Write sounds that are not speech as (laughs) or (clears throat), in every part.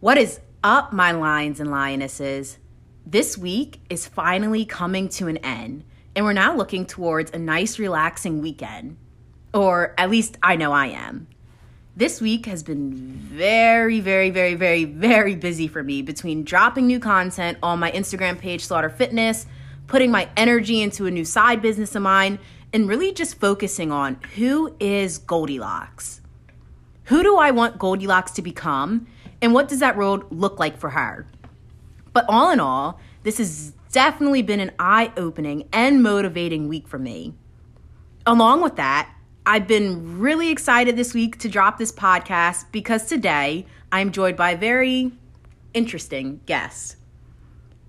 What is up, my lions and lionesses? This week is finally coming to an end, and we're now looking towards a nice, relaxing weekend. Or at least I know I am. This week has been very, very, very, very, very busy for me between dropping new content on my Instagram page, Slaughter Fitness, putting my energy into a new side business of mine, and really just focusing on who is Goldilocks. Who do I want Goldilocks to become? And what does that road look like for her? But all in all, this has definitely been an eye opening and motivating week for me. Along with that, I've been really excited this week to drop this podcast because today I'm joined by a very interesting guest.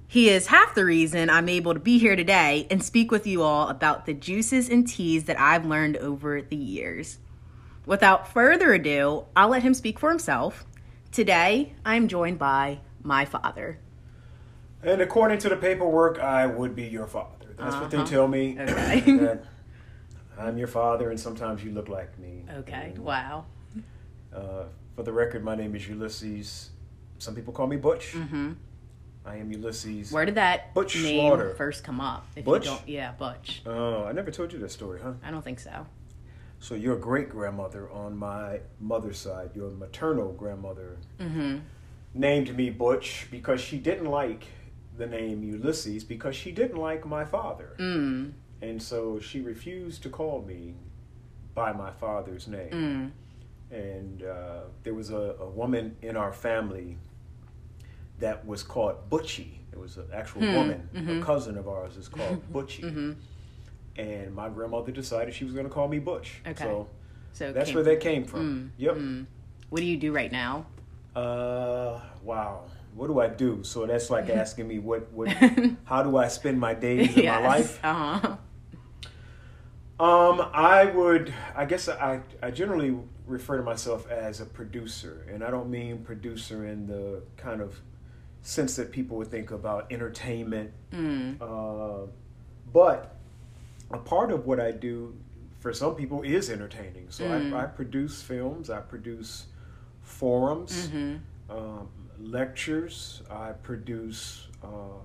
He is half the reason I'm able to be here today and speak with you all about the juices and teas that I've learned over the years. Without further ado, I'll let him speak for himself. Today, I'm joined by my father. And according to the paperwork, I would be your father. That's what they Uh-huh. tell me. Okay. (laughs) I'm your father, and sometimes you look like me. Okay, And, wow. Uh, for the record, my name is Ulysses. Some people call me Butch. hmm I am Ulysses. Where did that Butch name Slaughter. first come up? If Butch? You don't, yeah, Butch. Oh, I never told you that story, huh? I don't think so. So your great grandmother on my mother's side, your maternal grandmother, Mm-hmm. named me Butch because she didn't like the name Ulysses because she didn't like my father. Mm. And so she refused to call me by my father's name. Mm. And uh, there was a, a woman in our family that was called Butchie. It was an actual Hmm, woman. mhm. A cousin of ours is called (laughs) Butchie. Mm-hmm. And my grandmother decided she was going to call me Butch. Okay. So So that's where they came from. Mm, Yep. mm. What do you do right now? Uh, wow. What do I do? So that's like (laughs) asking me what, what (laughs) how do I spend my days in my life? Uh-huh. Um, I would, I guess I, I generally refer to myself as a producer, and I don't mean producer in the kind of sense that people would think about entertainment. Mm. Uh, but a part of what I do for some people is entertaining. So Mm. I, I produce films, I produce forums, Mm-hmm. um, lectures, I produce uh,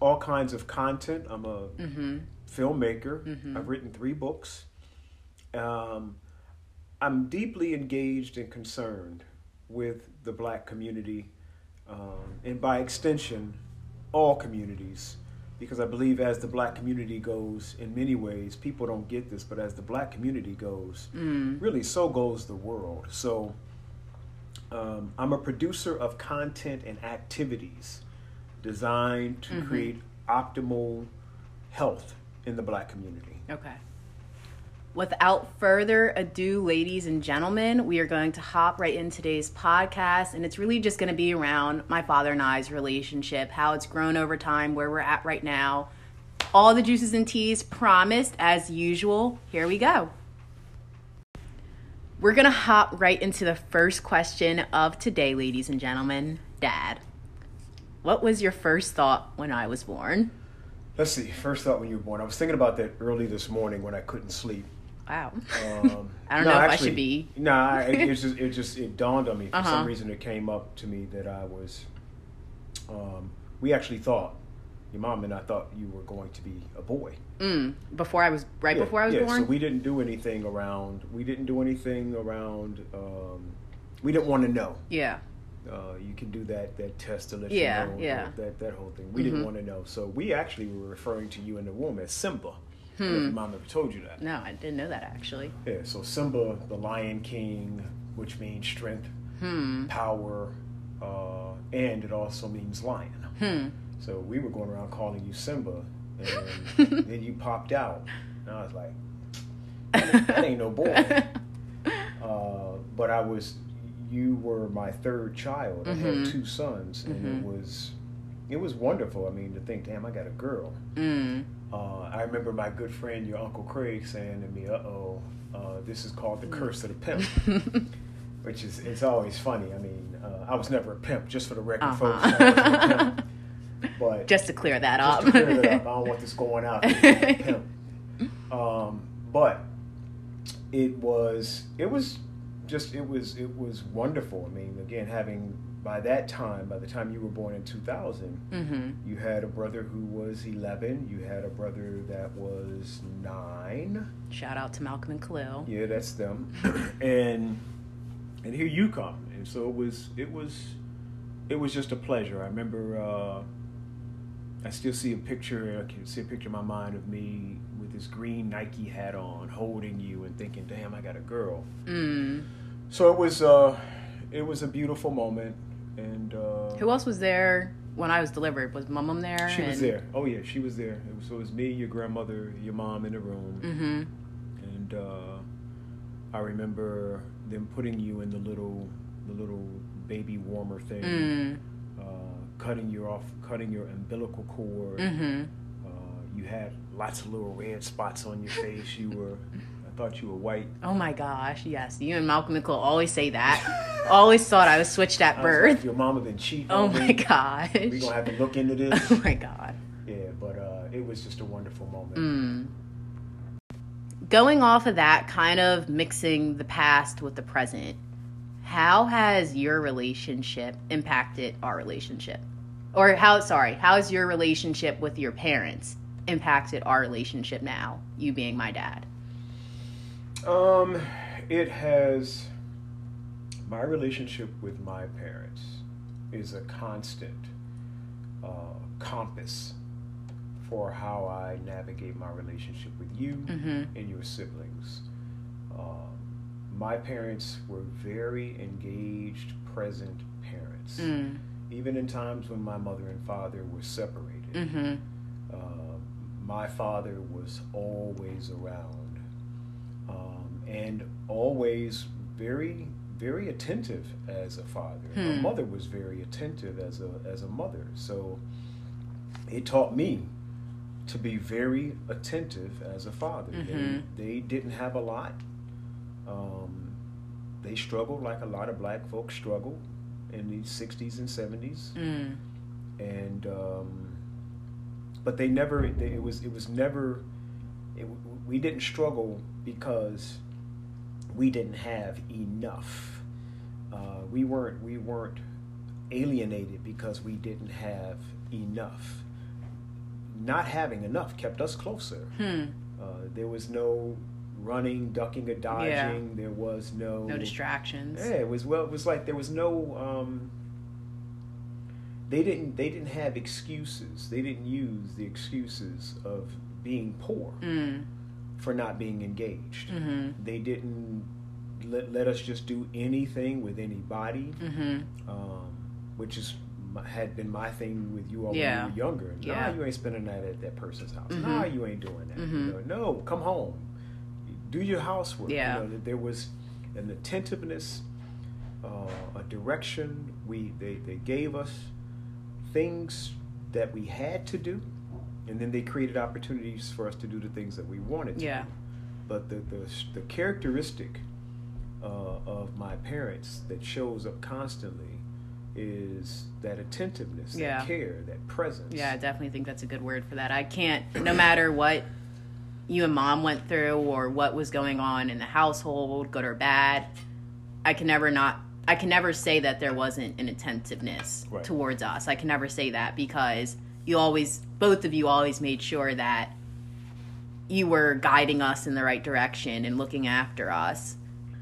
all kinds of content. I'm a Mm-hmm. filmmaker. Mhm. I've written three books. Um, I'm deeply engaged and concerned with the black community, um, and by extension, all communities, because I believe as the black community goes, in many ways, people don't get this, but as the black community goes, Mm. really so goes the world. So um, I'm a producer of content and activities designed to Mhm. create optimal health in the black community. Okay. Without further ado, ladies and gentlemen, we are going to hop right in today's podcast. And it's really just going to be around my father and I's relationship, how it's grown over time, where we're at right now. All the juices and teas promised as usual. Here we go. We're going to hop right into the first question of today, ladies and gentlemen. Dad, what was your first thought when I was born? Let's see. First thought when you were born, I was thinking about that early this morning when I couldn't sleep. Wow. Um, (laughs) I don't know if I should be. Nah, it, it just it just it dawned on me for Uh-huh. some reason. It came up to me that I was. Um, we actually thought your mom and I thought you were going to be a boy. Mm, before I was right Yeah, before I was yeah, born. So we didn't do anything around. We didn't do anything around. Um, we didn't want to know. yeah. Uh, you can do that that test to let Yeah, you know yeah. that, that that whole thing. We Mhm. didn't want to know. So we actually were referring to you in the womb as Simba. I don't know if Hmm. your mom ever told you that. No, I didn't know that actually. Yeah, so Simba, the Lion King, which means strength, Hmm. power, uh, and it also means lion. Hmm. So we were going around calling you Simba, and (laughs) then you popped out, and I was like, that ain't no boy. (laughs) Uh, but I was, you were my third child. I had Mhm. two sons, and Mhm. it was, it was wonderful. I mean, to think, damn, I got a girl. Mm. Uh, I remember my good friend, your Uncle Craig, saying to me, "Uh oh, uh, this is called the curse of the pimp," (laughs) which is it's always funny. I mean, uh, I was never a pimp, just for the record, folks. I wasn't a Uh-huh. pimp. (laughs) But Just to clear that just up. to clear it up, I don't want this going out. there, I'm a (laughs) pimp. Um, but it was it was just it was it was wonderful. I mean, again, having by that time, by the time you were born in 2000, Mm-hmm. you had a brother who was 11. You had a brother that was nine. Shout out to Malcolm and Khalil. Yeah, that's them. (coughs) and and here you come. And so it was it was it was just a pleasure. I remember uh, I still see a picture. I can see a picture in my mind of me with this green Nike hat on, holding you, and thinking, "Damn, I got a girl." Mm. So it was uh, it was a beautiful moment. And uh, Who else was there when I was delivered? Was my mom there? She was there. Oh yeah, she was there. It was, so it was me, your grandmother, your mom in the room, Mhm. and uh, I remember them putting you in the little, the little baby warmer thing, Mm. uh, cutting you off, cutting your umbilical cord. Mhm. Uh, you had lots of little red spots on your face. You were, (laughs) thought you were white. Oh my gosh, yes. You and Malcolm and always say that. (laughs) always thought I was switched at was like, birth. your mama been cheating. Oh my me. (laughs) gosh. We gonna have to look into this. (laughs) Oh my god. yeah, but uh, it was just a wonderful moment. Mm. Going off of that, kind of mixing the past with the present, how has your relationship impacted our relationship? Or how, sorry, how has your relationship with your parents impacted our relationship now, you being my dad? Um, it has. My relationship with my parents is a constant uh, compass for how I navigate my relationship with you Mm-hmm. and your siblings. Um, my parents were very engaged, present parents, Mm. even in times when my mother and father were separated. Mm-hmm. Uh, my father was always around and always very very attentive as a father my Hmm. mother was very attentive as a as a mother so it taught me to be very attentive as a father Mhm. they, they didn't have a lot um, they struggled like a lot of black folks struggle in the 60s and 70s Mm. and um, but they never they, it was it was never it, we didn't struggle because we didn't have enough uh, we weren't we weren't alienated because we didn't have enough not having enough kept us closer Hmm. uh, there was no running ducking or dodging there was no No distractions. yeah, it was well. It was like there was no. Um, they didn't. They didn't have excuses. They didn't use the excuses of being poor Mm. For not being engaged. Mm-hmm. They didn't let, let us just do anything with anybody, Mm-hmm. um, which is had been my thing with you all Yeah. when you were younger. Yeah. Nah, you ain't spending that at that person's house. Mhm. Nah, you ain't doing that. Mhm. You know, no, come home. Do your housework. Yeah. You know, there was an attentiveness, uh, a direction. We they, they gave us things that we had to do, and then they created opportunities for us to do the things that we wanted to. Yeah. do. But the the, the characteristic uh, of my parents that shows up constantly is that attentiveness, Yeah. that care, that presence. Yeah, I definitely think that's a good word for that. I can't, (clears throat) no matter what you and mom went through or what was going on in the household, good or bad, I can never not, I can never say that there wasn't an attentiveness Right. towards us. I can never say that because you always, both of you always made sure that you were guiding us in the right direction and looking after us.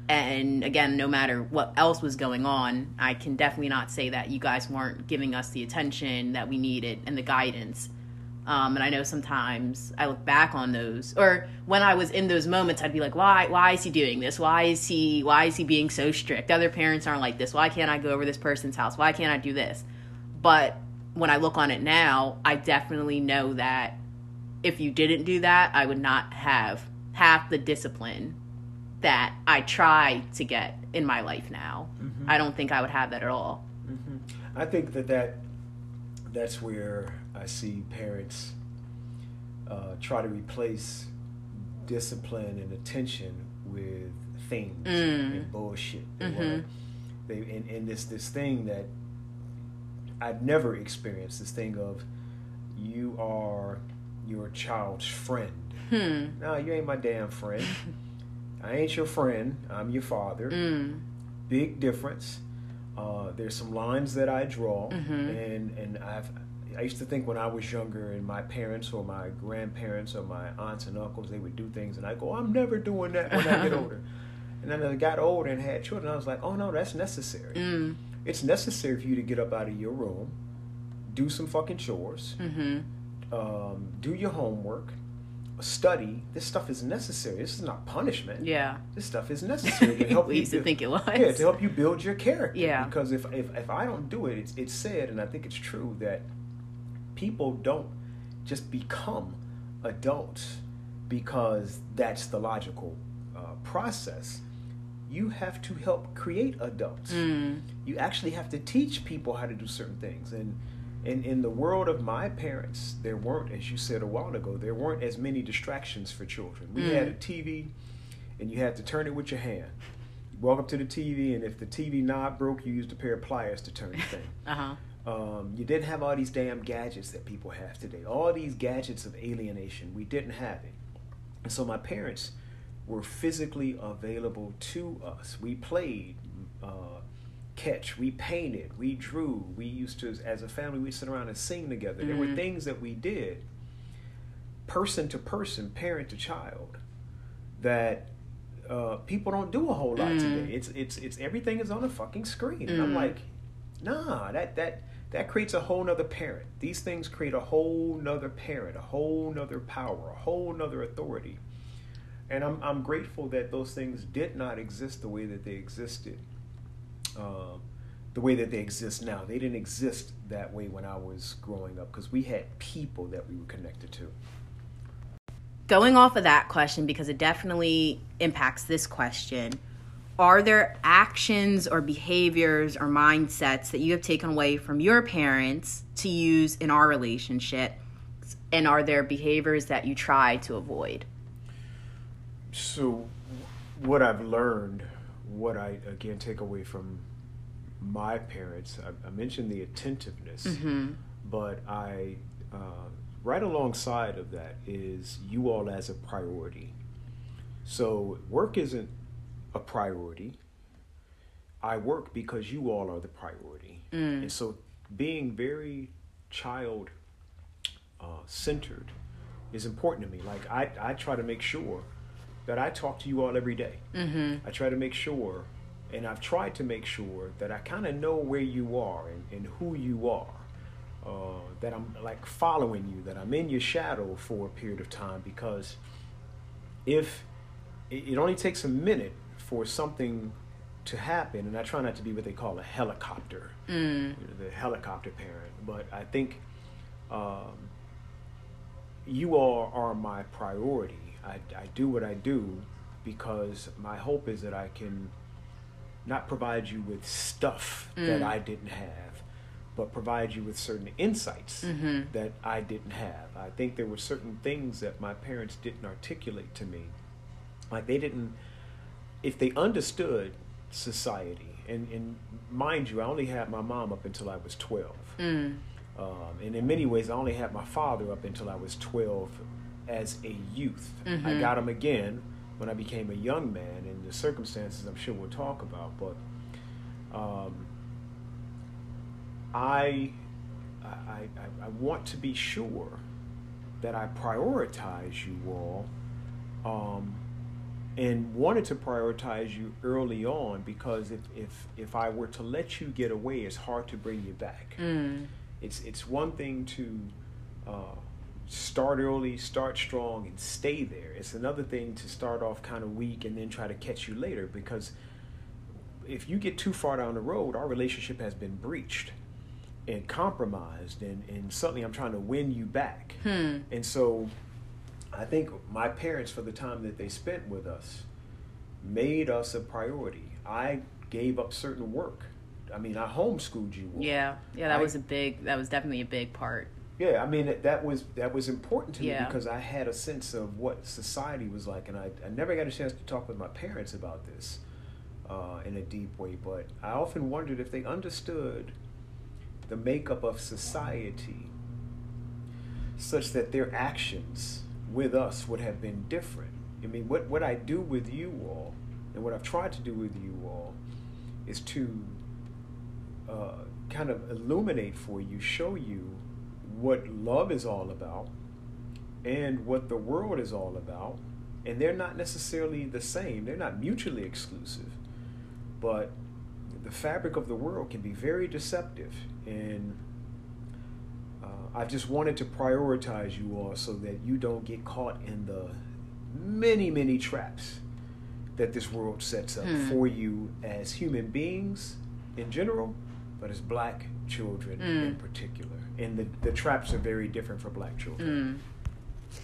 And again, no matter what else was going on, I can definitely not say that you guys weren't giving us the attention that we needed and the guidance. Um, and I know sometimes I look back on those, or when I was in those moments, I'd be like, "Why? Why is he doing this? Why is he? Why is he being so strict? Other parents aren't like this. Why can't I go over this person's house? Why can't I do this?" But when I look on it now, I definitely know that if you didn't do that, I would not have half the discipline that I try to get in my life now. Mhm. I don't think I would have that at all. hmm I think that, that that's where I see parents uh, try to replace discipline and attention with things Mm. and bullshit. They Mhm. they and, and this this thing that I've never experienced. This thing of you are your child's friend. Hmm. No, you ain't my damn friend. I ain't your friend. I'm your father Mm. big difference. Uh, there's some lines that I draw, and and I've I used to think when I was younger, and my parents or my grandparents or my aunts and uncles they would do things, and I go, I'm never doing that when I get (laughs) older. And then I got older and had children, I was like, oh no, that's necessary. Mm. It's necessary for you to get up out of your room, do some fucking chores, Mm-hmm. um, do your homework, study. This stuff is necessary. This is not punishment. Yeah. This stuff is necessary to (laughs) help we you. used to build- think it was. yeah, to help you build your character. Yeah. Because if, if if I don't do it, it's it's said, and I think it's true that people don't just become adults because that's the logical uh, process. You have to help create adults. Mm. You actually have to teach people how to do certain things. And in in the world of my parents, there weren't, as you said a while ago, there weren't as many distractions for children. We Mm. had a TV, and you had to turn it with your hand. You walk up to the TV, and if the TV knob broke, you used a pair of pliers to turn the thing. (laughs) Uh huh. Um, you didn't have all these damn gadgets that people have today. All these gadgets of alienation. We didn't have it. And so my parents were physically available to us. We played uh, catch, we painted, we drew. We used to, as a family, we sit around and sing together. There were Mhm. things that we did, person to person, parent to child, that uh, people don't do a whole lot Mm. today. It's it's it's everything is on a fucking screen. And I'm Mm. like, nah, that that that creates a whole nother parent. These things create a whole nother parent, a whole nother power, a whole nother authority. And I'm I'm grateful that those things did not exist the way that they existed. Uh, the way that they exist now. They didn't exist that way when I was growing up because we had people that we were connected to. Going off of that question, because it definitely impacts this question, are there actions or behaviors or mindsets that you have taken away from your parents to use in our relationship? And are there behaviors that you try to avoid? So, what I've learned, what I again take away from my parents, I, I mentioned the attentiveness, Mm-hmm. but I, uh, right alongside of that is you all as a priority. So, work isn't a priority. I work because you all are the priority. Mm. And so, being very child uh, centered is important to me. Like, I, I try to make sure that I talk to you all every day. Mm-hmm. I try to make sure, and I've tried to make sure that I kind of know where you are and, and who you are. Uh, that I'm like following you, that I'm in your shadow for a period of time because if it, it only takes a minute for something to happen, and I try not to be what they call a helicopter, Mm. the helicopter parent, but I think um, you all are my priority. I, I do what I do because my hope is that I can not provide you with stuff that Mm. I didn't have, but provide you with certain insights Mhm. that I didn't have. I think there were certain things that my parents didn't articulate to me. Like they didn't, if they understood society, and, and mind you, I only had my mom up until I was 12. Mm. Um, and in many ways, I only had my father up until I was 12 as a youth. I Mhm. got him again when I became a young man, and the circumstances I'm sure we'll talk about. But um, I, I, I, I want to be sure that I prioritize you all um, and wanted to prioritize you early on because if, if, if I were to let you get away, it's hard to bring you back Mm. it's it's one thing to uh, start early, start strong, and stay there. It's another thing to start off kind of weak and then try to catch you later. Because if you get too far down the road, our relationship has been breached and compromised, and and suddenly I'm trying to win you back. Hmm. And so, I think my parents, for the time that they spent with us, made us a priority. I gave up certain work. I mean, I homeschooled you. all. Yeah. Yeah, that I- was a big that was definitely a big part. Yeah, I mean that- was that was important to me because I had a sense of what society was like, and I, I never got a chance to talk with my parents about this uh, in a deep way. But I often wondered if they understood the makeup of society, such that their actions with us would have been different. I mean, what what I do with you all, and what I've tried to do with you all, is to uh, kind of illuminate for you, show you what love is all about and what the world is all about. And they're not necessarily the same, they're not mutually exclusive. But the fabric of the world can be very deceptive. And uh, I just wanted to prioritize you all so that you don't get caught in the many, many traps that this world sets up hmm. for you as human beings in general, but as black children mm. in particular. And the, the traps are very different for black children. Mm.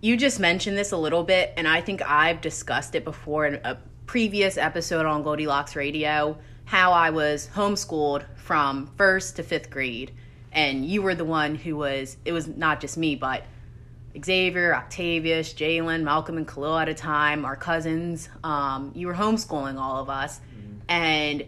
You just mentioned this a little bit, and I think I've discussed it before in a previous episode on Goldilocks Radio how I was homeschooled from first to fifth grade. And you were the one who was, it was not just me, but Xavier, Octavius, Jalen, Malcolm, and Khalil at a time, our cousins. Um, you were homeschooling all of us. Mm-hmm. And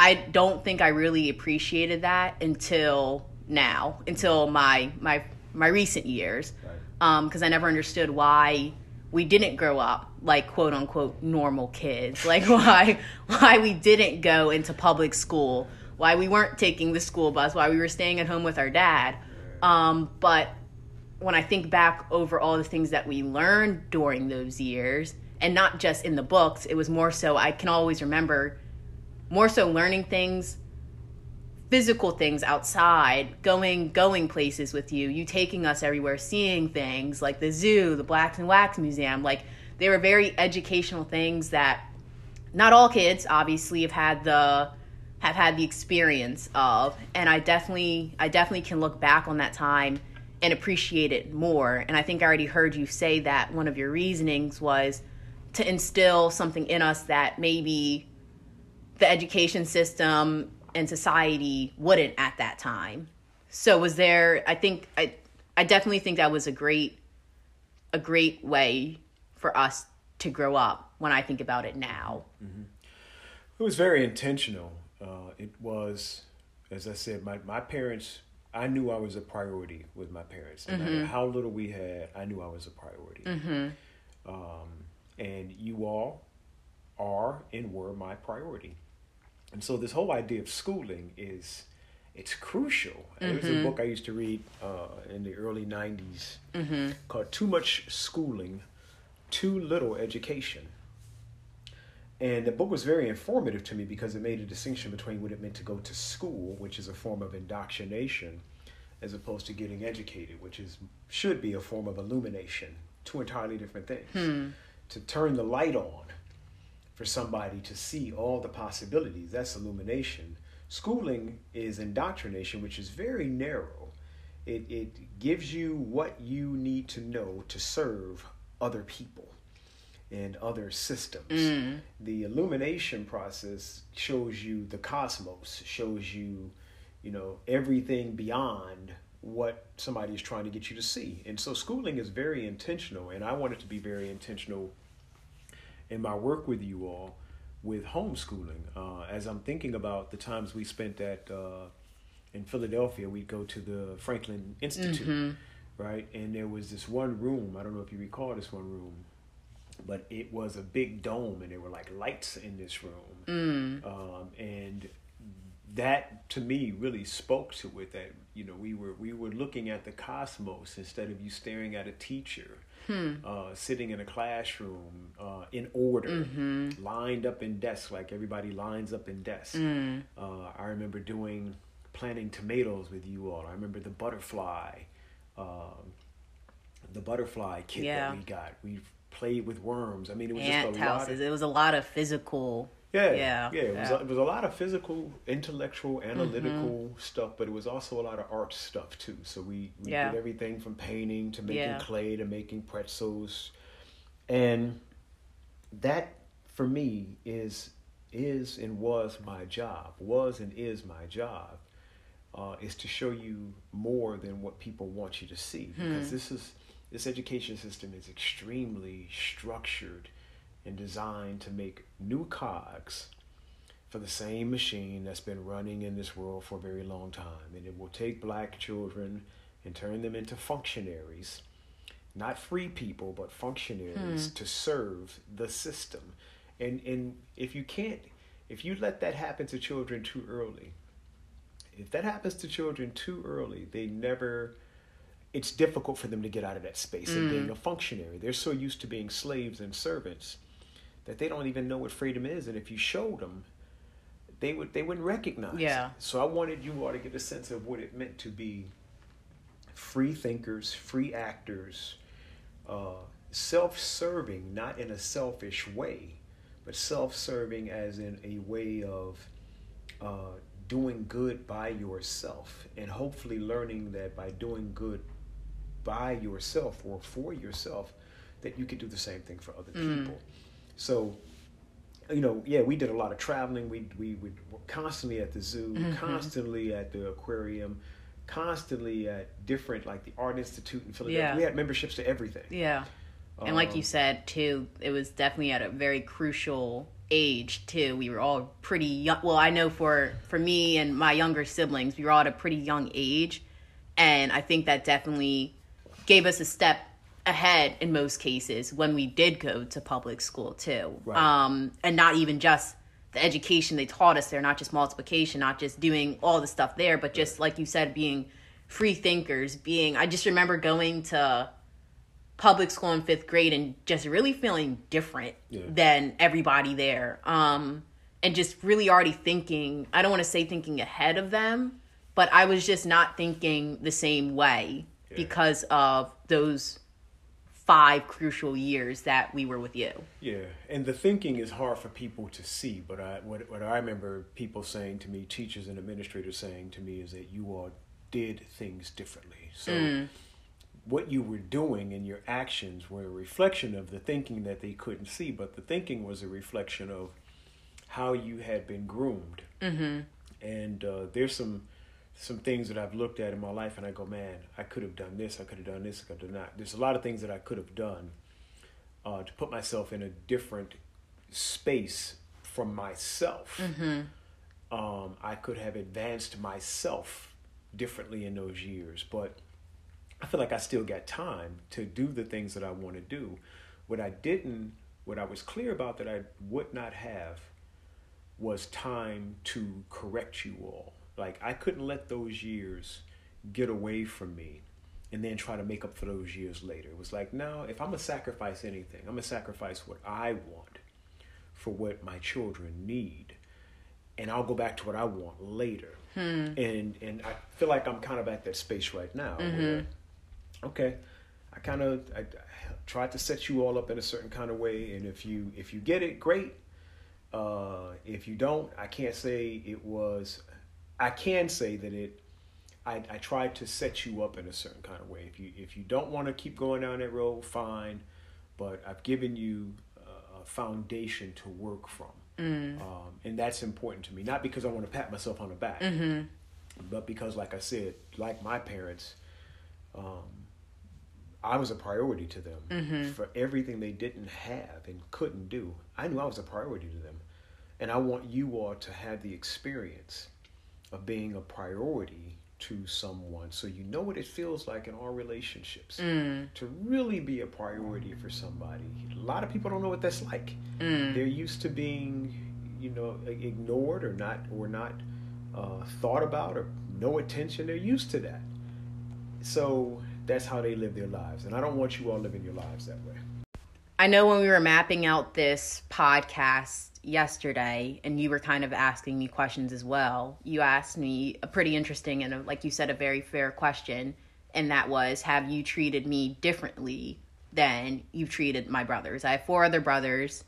I don't think I really appreciated that until now, until my my my recent years, because um, I never understood why we didn't grow up like quote unquote normal kids, like (laughs) why why we didn't go into public school, why we weren't taking the school bus, why we were staying at home with our dad. Um, but when I think back over all the things that we learned during those years, and not just in the books, it was more so I can always remember more so learning things physical things outside going going places with you you taking us everywhere seeing things like the zoo the Blacks in Wax museum like they were very educational things that not all kids obviously have had the have had the experience of and i definitely i definitely can look back on that time and appreciate it more and i think i already heard you say that one of your reasonings was to instill something in us that maybe the education system and society wouldn't at that time. So was there I think I I definitely think that was a great a great way for us to grow up when I think about it now. Mm-hmm. It was very intentional. Uh, it was, as I said, my, my parents, I knew I was a priority with my parents. No mm-hmm. matter how little we had, I knew I was a priority. Mm-hmm. Um, and you all are and were my priority. And so this whole idea of schooling is it's crucial. Mm-hmm. There's a book I used to read uh, in the early 90s mm-hmm. called Too Much Schooling, Too Little Education. And the book was very informative to me because it made a distinction between what it meant to go to school, which is a form of indoctrination, as opposed to getting educated, which is should be a form of illumination. Two entirely different things. Hmm. To turn the light on for somebody to see all the possibilities. That's illumination. Schooling is indoctrination, which is very narrow. It, it gives you what you need to know to serve other people and other systems. Mm. The illumination process shows you the cosmos, shows you, you know, everything beyond what somebody is trying to get you to see. And so schooling is very intentional, and I want it to be very intentional in my work with you all with homeschooling. Uh, as I'm thinking about the times we spent at uh, in Philadelphia, we'd go to the Franklin Institute, mm-hmm. right? And there was this one room. I don't know if you recall this one room, but it was a big dome, and there were like lights in this room, mm. um, and that to me really spoke to it. That you know we were we were looking at the cosmos instead of you staring at a teacher hmm. uh, sitting in a classroom uh, in order, mm-hmm. lined up in desks like everybody lines up in desks. Mm. Uh, I remember doing planting tomatoes with you all. I remember the butterfly, um, the butterfly kit yeah. that we got. We played with worms. I mean, it was Ant just a houses. lot. Of, it was a lot of physical yeah, yeah, yeah. It was, A, it was a lot of physical, intellectual, analytical mm-hmm. stuff, but it was also a lot of art stuff too. So we, we yeah. did everything from painting to making yeah. clay to making pretzels, and that for me is is and was my job. Was and is my job. Uh, is to show you more than what people want you to see because hmm. this is this education system is extremely structured and designed to make new cogs for the same machine that's been running in this world for a very long time. And it will take black children and turn them into functionaries, not free people, but functionaries hmm. to serve the system. And and if you can't if you let that happen to children too early, if that happens to children too early, they never it's difficult for them to get out of that space mm. of being a functionary. They're so used to being slaves and servants that they don't even know what freedom is. And if you showed them, they would they wouldn't recognize. Yeah. So I wanted you all to get a sense of what it meant to be free thinkers, free actors, uh, self-serving, not in a selfish way, but self-serving as in a way of uh, doing good by yourself, and hopefully learning that by doing good by yourself or for yourself, that you can do the same thing for other mm. people. So, you know, yeah, we did a lot of traveling. We we were constantly at the zoo, mm-hmm. constantly at the aquarium, constantly at different like the Art Institute in Philadelphia. Yeah. We had memberships to everything. Yeah. And like you um, said too, it was definitely at a very crucial age too. We were all pretty young. Well, I know for for me and my younger siblings, we were all at a pretty young age, and I think that definitely gave us a step ahead in most cases when we did go to public school too. Right. Um, and not even just the education they taught us there, not just multiplication, not just doing all the stuff there, but just like you said, being free thinkers, being I just remember going to public school in fifth grade and just really feeling different yeah. than everybody there. Um, and just really already thinking, I don't want to say thinking ahead of them, but I was just not thinking the same way yeah. because of those five crucial years that we were with you. Yeah, and the thinking is hard for people to see, but I what what I remember people saying to me, teachers and administrators saying to me is that you all did things differently. So mm. what you were doing and your actions were a reflection of the thinking that they couldn't see, but the thinking was a reflection of how you had been groomed. Mm-hmm. And uh, there's some some things that I've looked at in my life and I go, man, I could have done this, I could have done this, I could have done that. There's a lot of things that I could have done uh, to put myself in a different space from myself. Mm-hmm. Um, I could have advanced myself differently in those years, but I feel like I still got time to do the things that I want to do. What I didn't, what I was clear about that I would not have was time to correct you all like I couldn't let those years get away from me and then try to make up for those years later. It was like, no, if I'm gonna sacrifice anything, I'm gonna sacrifice what I want for what my children need. And I'll go back to what I want later. Hmm. And and I feel like I'm kind of at that space right now mm-hmm. where okay, I kind of I, I tried to set you all up in a certain kind of way and if you if you get it, great. Uh, if you don't, I can't say it was I can say that it. I, I tried to set you up in a certain kind of way. If you if you don't want to keep going down that road, fine. But I've given you a foundation to work from, mm. um, and that's important to me. Not because I want to pat myself on the back, mm-hmm. but because, like I said, like my parents, um, I was a priority to them mm-hmm. for everything they didn't have and couldn't do. I knew I was a priority to them, and I want you all to have the experience of being a priority to someone. So you know what it feels like in our relationships mm. to really be a priority for somebody. A lot of people don't know what that's like. Mm. they're used to being you know ignored or not or not uh, thought about or no attention. They're used to that. So that's how they live their lives. And i don't want you all living your lives that way i know when we were mapping out this podcast yesterday and you were kind of asking me questions as well. You asked me a pretty interesting and a, like you said a very fair question and that was have you treated me differently than you've treated my brothers? I have four other brothers,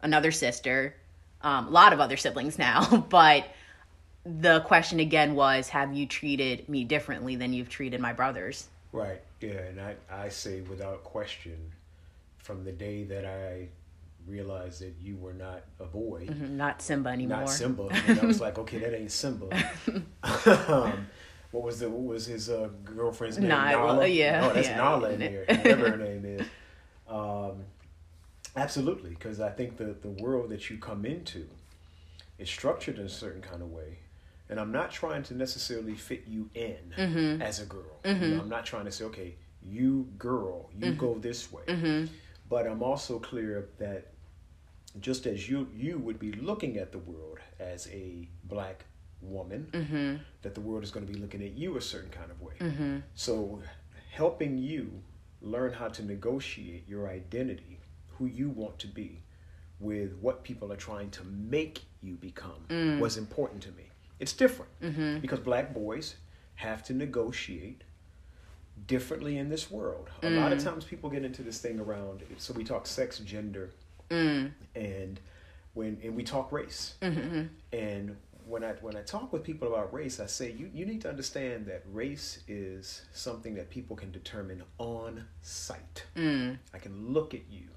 another sister, um, a lot of other siblings now, (laughs) but the question again was have you treated me differently than you've treated my brothers? Right. Yeah, and I I say without question from the day that I realized that you were not a boy, mm-hmm, not Simba anymore. Not Simba. (laughs) And I was like, okay, that ain't Simba. (laughs) um, what was the what was his uh, girlfriend's name? Nala. Nala? Yeah. Oh, that's yeah. Nala in (laughs) there. Whatever her name is. Um, absolutely, because I think the the world that you come into is structured in a certain kind of way. And I'm not trying to necessarily fit you in mm-hmm. as a girl. Mm-hmm. You know, I'm not trying to say, okay, you girl, you mm-hmm. go this way. Mm-hmm. But I'm also clear that just as you you would be looking at the world as a black woman, Mm-hmm. that the world is going to be looking at you a certain kind of way. So, helping you learn how to negotiate your identity, who you want to be, with what people are trying to make you become, was important to me. It's different because black boys have to negotiate differently in this world. A lot of mm. times people get into this thing around so we talk sex, gender, mm. and when and we talk race. Mm-hmm. And when I when I talk with people about race, I say you, you need to understand that race is something that people can determine on sight. Mm. I can look at you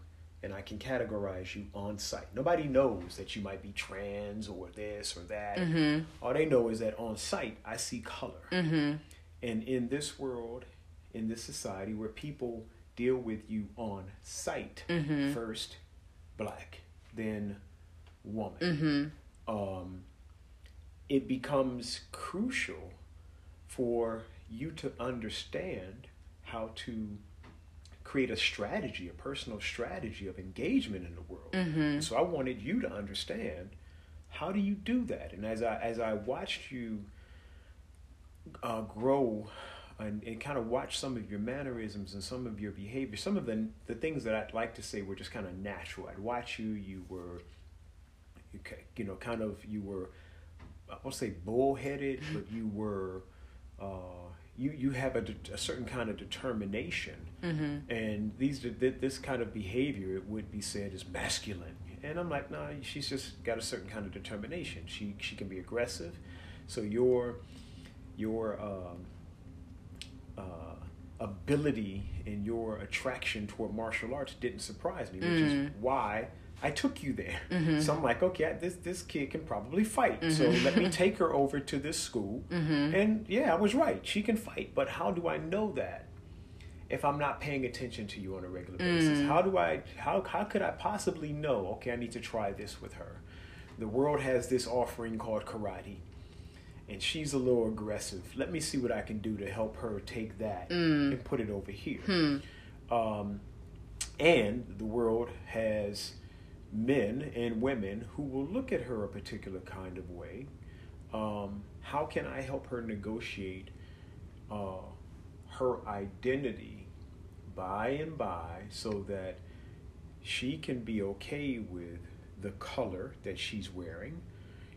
and I can categorize you on sight. Nobody knows that you might be trans or this or that. Mm-hmm. All they know is that on sight I see color. Mm-hmm. And in this world, in this society where people deal with you on sight, first black, then woman, um, it becomes crucial for you to understand how to create a strategy, a personal strategy of engagement in the world. So I wanted you to understand how do you do that. And as I as I watched you uh, grow and, and kind of watch some of your mannerisms and some of your behavior, some of the the things that I'd like to say were just kind of natural. I'd watch you. You were, you, you know, kind of you were, I won't say bullheaded, but you were. Uh, you, you have a, de- a certain kind of determination, and these th- this kind of behavior it would be said is masculine. And I'm like, nah, she's just got a certain kind of determination. She she can be aggressive, so your your um, uh, ability and your attraction toward martial arts didn't surprise me, which is mm. why I took you there. Mm-hmm. So I'm like, okay, this this kid can probably fight. So mm-hmm. let me (laughs) take her over to this school. Mm-hmm. And yeah, I was right. She can fight. But how do I know that? If I'm not paying attention to you on a regular basis, mm. how do I how how could I possibly know, okay, I need to try this with her? The world has this offering called karate and she's a little aggressive. Let me see what I can do to help her take that and put it over here. Um, and the world has men and women who will look at her a particular kind of way. Um, how can I help her negotiate uh, her identity by and by so that she can be okay with the color that she's wearing?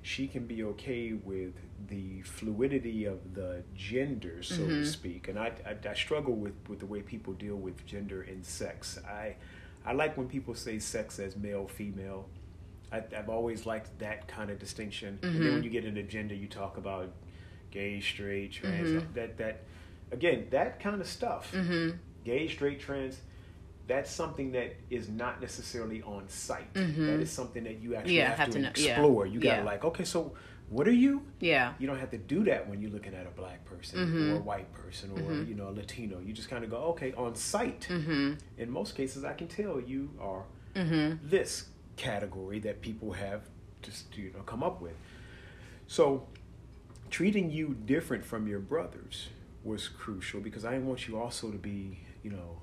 She can be okay with the fluidity of the gender, so to mm-hmm. speak. And I, I, I struggle with, with the way people deal with gender and sex. I, I like when people say sex as male, female. I, I've always liked that kind of distinction. And then when mm-hmm. you get into gender, you talk about gay, straight, trans. Mm-hmm. That that again, that kind of stuff. Gay, straight, trans. That's something that is not necessarily on sight. That is something that you actually Yeah, have, have to, to know- yeah. explore. You gotta Yeah. like, okay, so what are you? Yeah. You don't have to do that when you're looking at a black person Mm-hmm. or a white person or you know a Latino. You just kind of go, okay, on sight. Mm-hmm. In most cases, I can tell you are this category that people have just you know come up with. So treating you different from your brothers was crucial because I didn't want you also to be you know.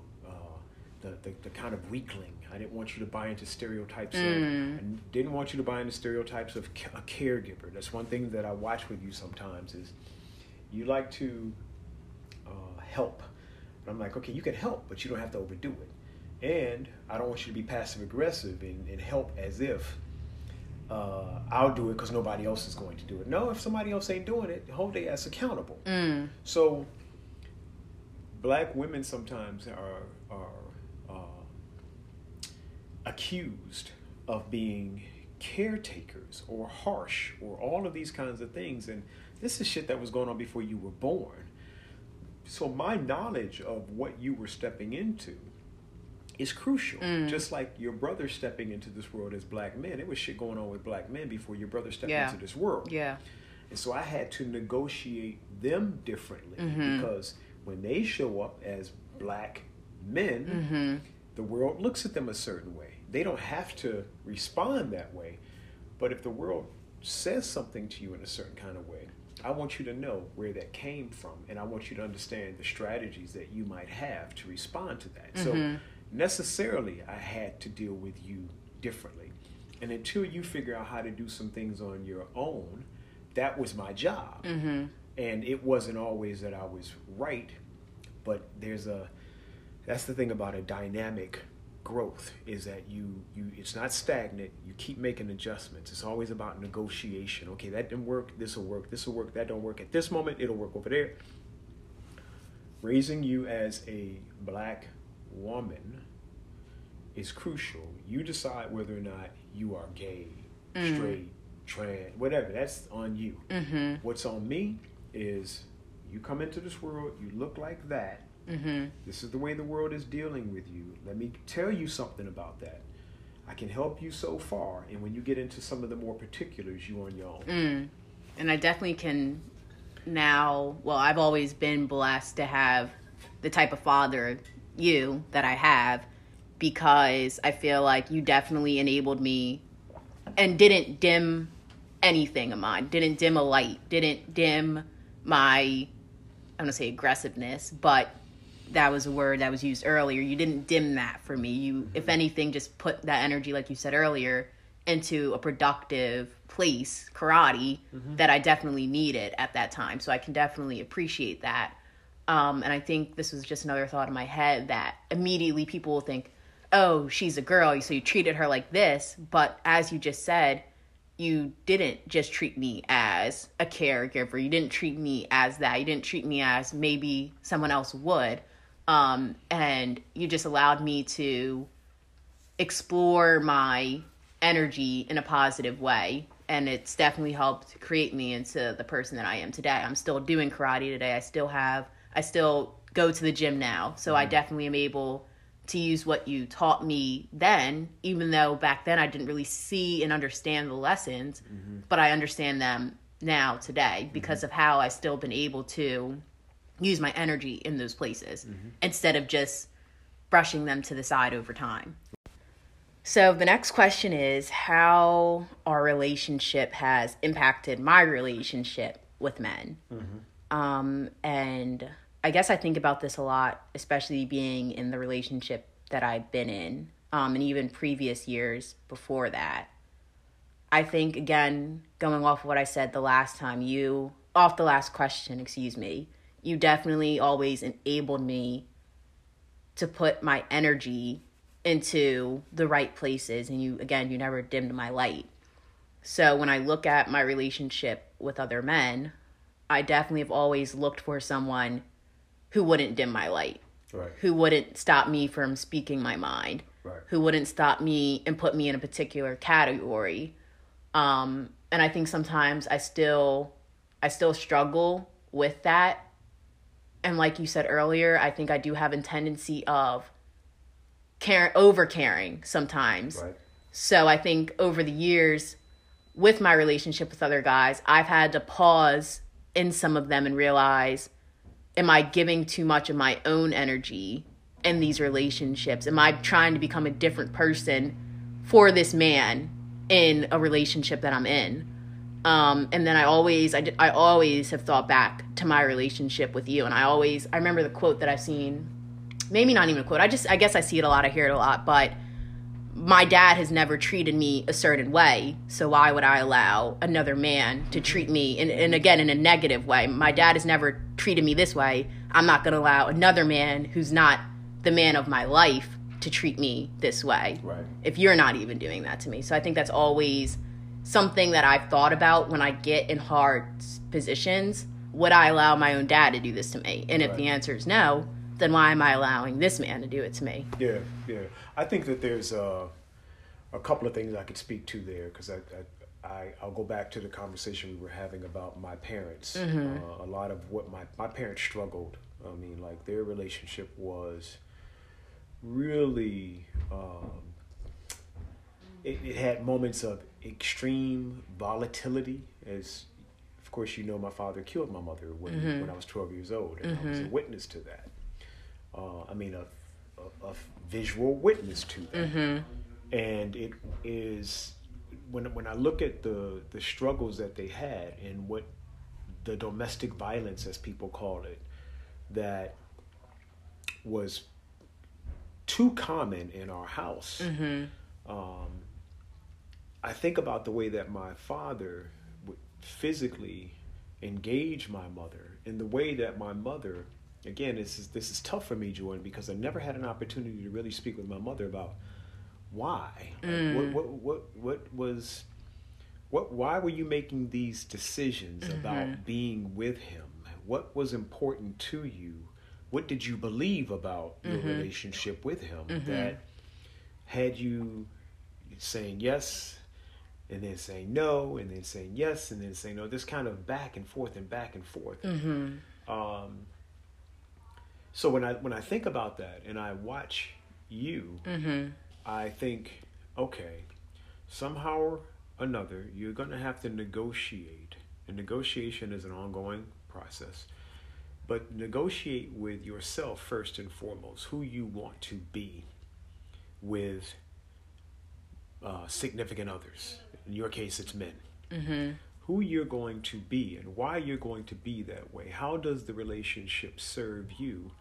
The, the, the kind of weakling. I didn't want you to buy into stereotypes of, Mm. I didn't want you to buy into stereotypes of a caregiver. That's one thing that I watch with you sometimes is you like to uh, help. And I'm like, okay, you can help, but you don't have to overdo it. And I don't want you to be passive aggressive and, and help as if uh, I'll do it because nobody else is going to do it. No, if somebody else ain't doing it, hold their ass accountable. Mm. So black women sometimes are accused of being caretakers or harsh or all of these kinds of things, and this is shit that was going on before you were born. So my knowledge of what you were stepping into is crucial. Mm. Just like your brother stepping into this world as black men, it was shit going on with black men before your brother stepped Yeah. into this world. Yeah. And so I had to negotiate them differently mm-hmm. because when they show up as black men, mm-hmm. the world looks at them a certain way. They don't have to respond that way. But if the world says something to you in a certain kind of way, I want you to know where that came from and I want you to understand the strategies that you might have to respond to that. So necessarily I had to deal with you differently. And until you figure out how to do some things on your own, that was my job. Mm-hmm. And it wasn't always that I was right, but there's a that's the thing about a dynamic growth is that you you it's not stagnant. You keep making adjustments. It's always about negotiation. Okay that didn't work. This will work. This will work. That don't work. At this moment it'll work over there. Raising you as a black woman is crucial. You decide whether or not you are gay Mm. straight trans whatever. That's on you. Mm-hmm. what's on me is you come into this world you look like that Mm-hmm. this is the way the world is dealing with you. Let me tell you something about that. I can help you so far, and when you get into some of the more particulars, you on your own. Mm. And I definitely can now, well, I've always been blessed to have the type of father, you, that I have, because I feel like you definitely enabled me and didn't dim anything of mine, didn't dim a light, didn't dim my, I'm going to say aggressiveness, but that was a word that was used earlier. You didn't dim that for me. You, if anything, just put that energy, like you said earlier, into a productive place, karate, that I definitely needed at that time. So I can definitely appreciate that. Um, and I think this was just another thought in my head that immediately people will think, oh, she's a girl, so you treated her like this. But as you just said, you didn't just treat me as a caregiver. You didn't treat me as that. You didn't treat me as maybe someone else would. Um, and you just allowed me to explore my energy in a positive way. And it's definitely helped create me into the person that I am today. I'm still doing karate today. I still have, I still go to the gym now. So I mm-hmm. definitely am able to use what you taught me then, even though back then I didn't really see and understand the lessons, mm-hmm. but I understand them now today because mm-hmm. of how I've still been able to use my energy in those places instead of just brushing them to the side over time. So the next question is how our relationship has impacted my relationship with men. Um, and I guess I think about this a lot, especially being in the relationship that I've been in, um, and even previous years before that. I think again, going off what I said the last time, you off the last question, excuse me, you definitely always enabled me to put my energy into the right places and you again you never dimmed my light so when i look at my relationship with other men i definitely have always looked for someone who wouldn't dim my light Right. who wouldn't stop me from speaking my mind Right. who wouldn't stop me and put me in a particular category um and i think sometimes i still i still struggle with that and like you said earlier i think i do have a tendency of care over caring sometimes Right. so I think over the years with my relationship with other guys, I've had to pause in some of them and realize am I giving too much of my own energy in these relationships? Am I trying to become a different person for this man in a relationship that I'm in? Um, and then I always, I, did, I always have thought back to my relationship with you. And I always, I remember the quote that I've seen, maybe not even a quote. I just, I guess I see it a lot. I hear it a lot, but my dad has never treated me a certain way, so why would I allow another man to treat me, and, and again, in a negative way? My dad has never treated me this way. I'm not going to allow another man who's not the man of my life to treat me this way. Right. If you're not even doing that to me. So I think that's always something that I've thought about when I get in hard positions. Would I allow my own dad to do this to me? And if Right. the answer is no, then why am I allowing this man to do it to me? Yeah, yeah. I think that there's uh, a couple of things I could speak to there because I, I, I, I'll go back to the conversation we were having about my parents. Uh, a lot of what my, my parents struggled. I mean, like their relationship was really, um, it, it had moments of extreme volatility. As, of course, you know, my father killed my mother when, when I was 12 years old, and I was a witness to that uh, I mean, a, a, a visual witness to that. And it is when when I look at the the struggles that they had and what the domestic violence, as people call it, that was too common in our house. Um, I think about the way that my father would physically engage my mother, and the way that my mother, again, this is this is tough for me, Jordan, because I never had an opportunity to really speak with my mother about why, like, mm. what, what what what was. What, why were you making these decisions mm-hmm. about being with him? What was important to you? What did you believe about your mm-hmm. relationship with him mm-hmm. that had you saying yes and then saying no and then saying yes and then saying no. This kind of back and forth and back and forth. Um, so when i when i think about that and i watch you i think okay somehow or another you're going to have to negotiate. And negotiation is an ongoing process. But negotiate with yourself first and foremost who you want to be with uh, significant others. In your case, it's men. Who you're going to be and why you're going to be that way. How does the relationship serve you?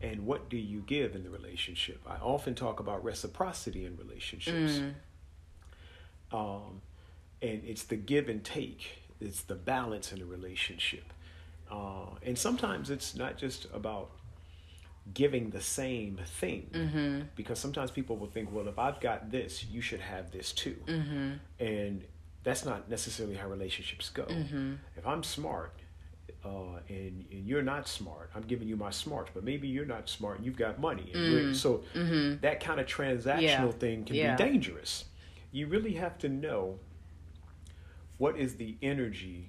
And what do you give in the relationship? I often talk about reciprocity in relationships. Um, and it's the give and take, it's the balance in a relationship. Uh, and sometimes it's not just about giving the same thing. Mm-hmm. Because sometimes people will think well if i've got this you should have this too. Mm-hmm. And that's not necessarily how relationships go. Mm-hmm. If i'm smart uh, and, and you're not smart i'm giving you my smarts but maybe you're not smart and you've got money and we're- mm. so that kind of transactional Yeah. thing can Yeah. be dangerous. You really have to know what is the energy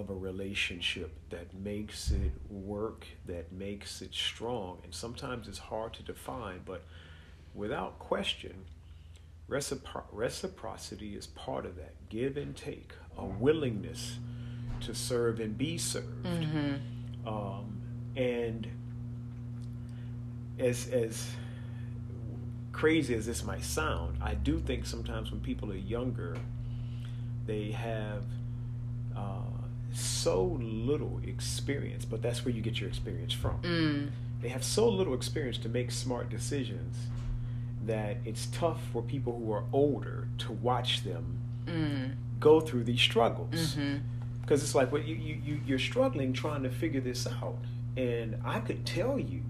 of a relationship that makes it work, that makes it strong. And sometimes it's hard to define, but without question, recipro- reciprocity is part of that give and take, a willingness to serve and be served. Um, and as, as crazy as this might sound, I do think sometimes when people are younger, they have uh, so little experience, but that's where you get your experience from. Mm. They have so little experience to make smart decisions that it's tough for people who are older to watch them mm. go through these struggles. Mm-hmm. Because it's like, well, you, you, you, you're struggling trying to figure this out. And I could tell you,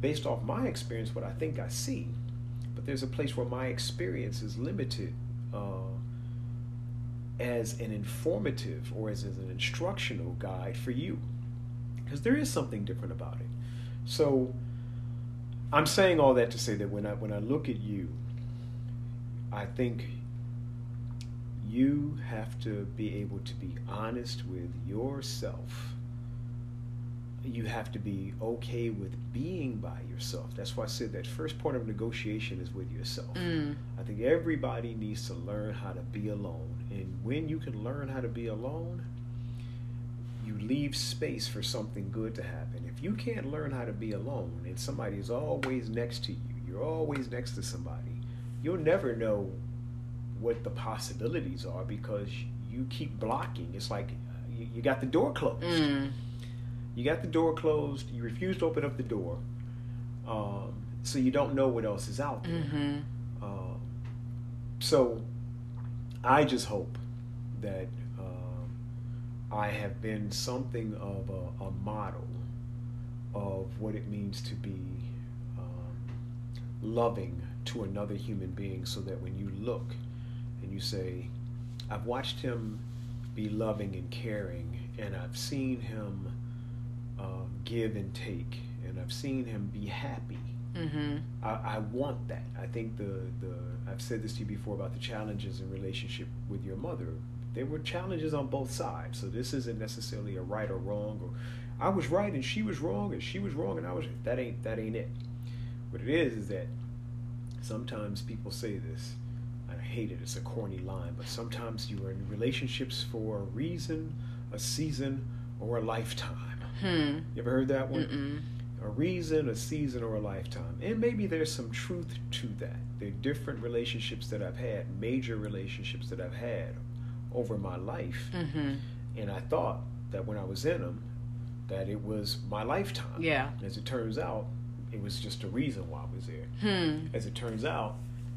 based off my experience, what I think I see. But there's a place where my experience is limited uh, as an informative or as, as an instructional guide for you. Because there is something different about it. So I'm saying all that to say that when I when I look at you, I think you have to be able to be honest with yourself. You have to be okay with being by yourself. That's why I said that first point of negotiation is with yourself. Mm. I think everybody needs to learn how to be alone. And when you can learn how to be alone, you leave space for something good to happen. If you can't learn how to be alone and somebody is always next to you, you're always next to somebody, you'll never know what the possibilities are because you keep blocking. It's like uh, you, you got the door closed. Mm. You got the door closed, you refuse to open up the door, um, so you don't know what else is out there. Um, so I just hope that um, I have been something of a, a model of what it means to be um, loving to another human being so that when you look and you say, I've watched him be loving and caring, and I've seen him uh, give and take, and I've seen him be happy. I, I want that. I think the, the I've said this to you before about the challenges in relationship with your mother. There were challenges on both sides, so this isn't necessarily a right or wrong, or I was right and she was wrong, and she was wrong and I was. That ain't that ain't it. What it is is that sometimes people say this. I hate it. It's a corny line, but sometimes you are in relationships for a reason, a season, or a lifetime. Hmm. You ever heard that one? A reason, a season, or a lifetime. And maybe there's some truth to that. There are different relationships that I've had, major relationships that I've had over my life. And I thought that when I was in them, that it was my lifetime. Yeah. As it turns out, it was just a reason why I was there. Hmm. As it turns out,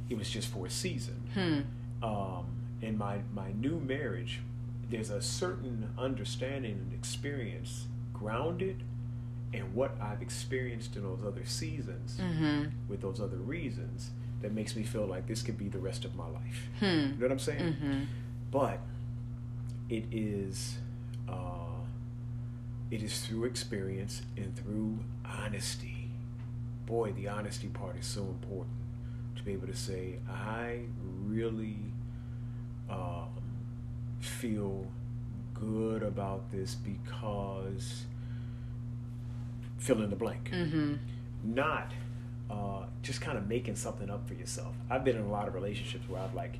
it was just for a season. Hmm. um, in my my new marriage, there's a certain understanding and experience grounded in what I've experienced in those other seasons Mm-hmm. with those other reasons that makes me feel like this could be the rest of my life. Hmm. You know what I'm saying? Mm-hmm. But it is uh, it is through experience and through honesty. Boy, the honesty part is so important to be able to say, I really um, feel good about this because fill in the blank. Mm-hmm. Not uh, just kind of making something up for yourself. I've been in a lot of relationships where I've like,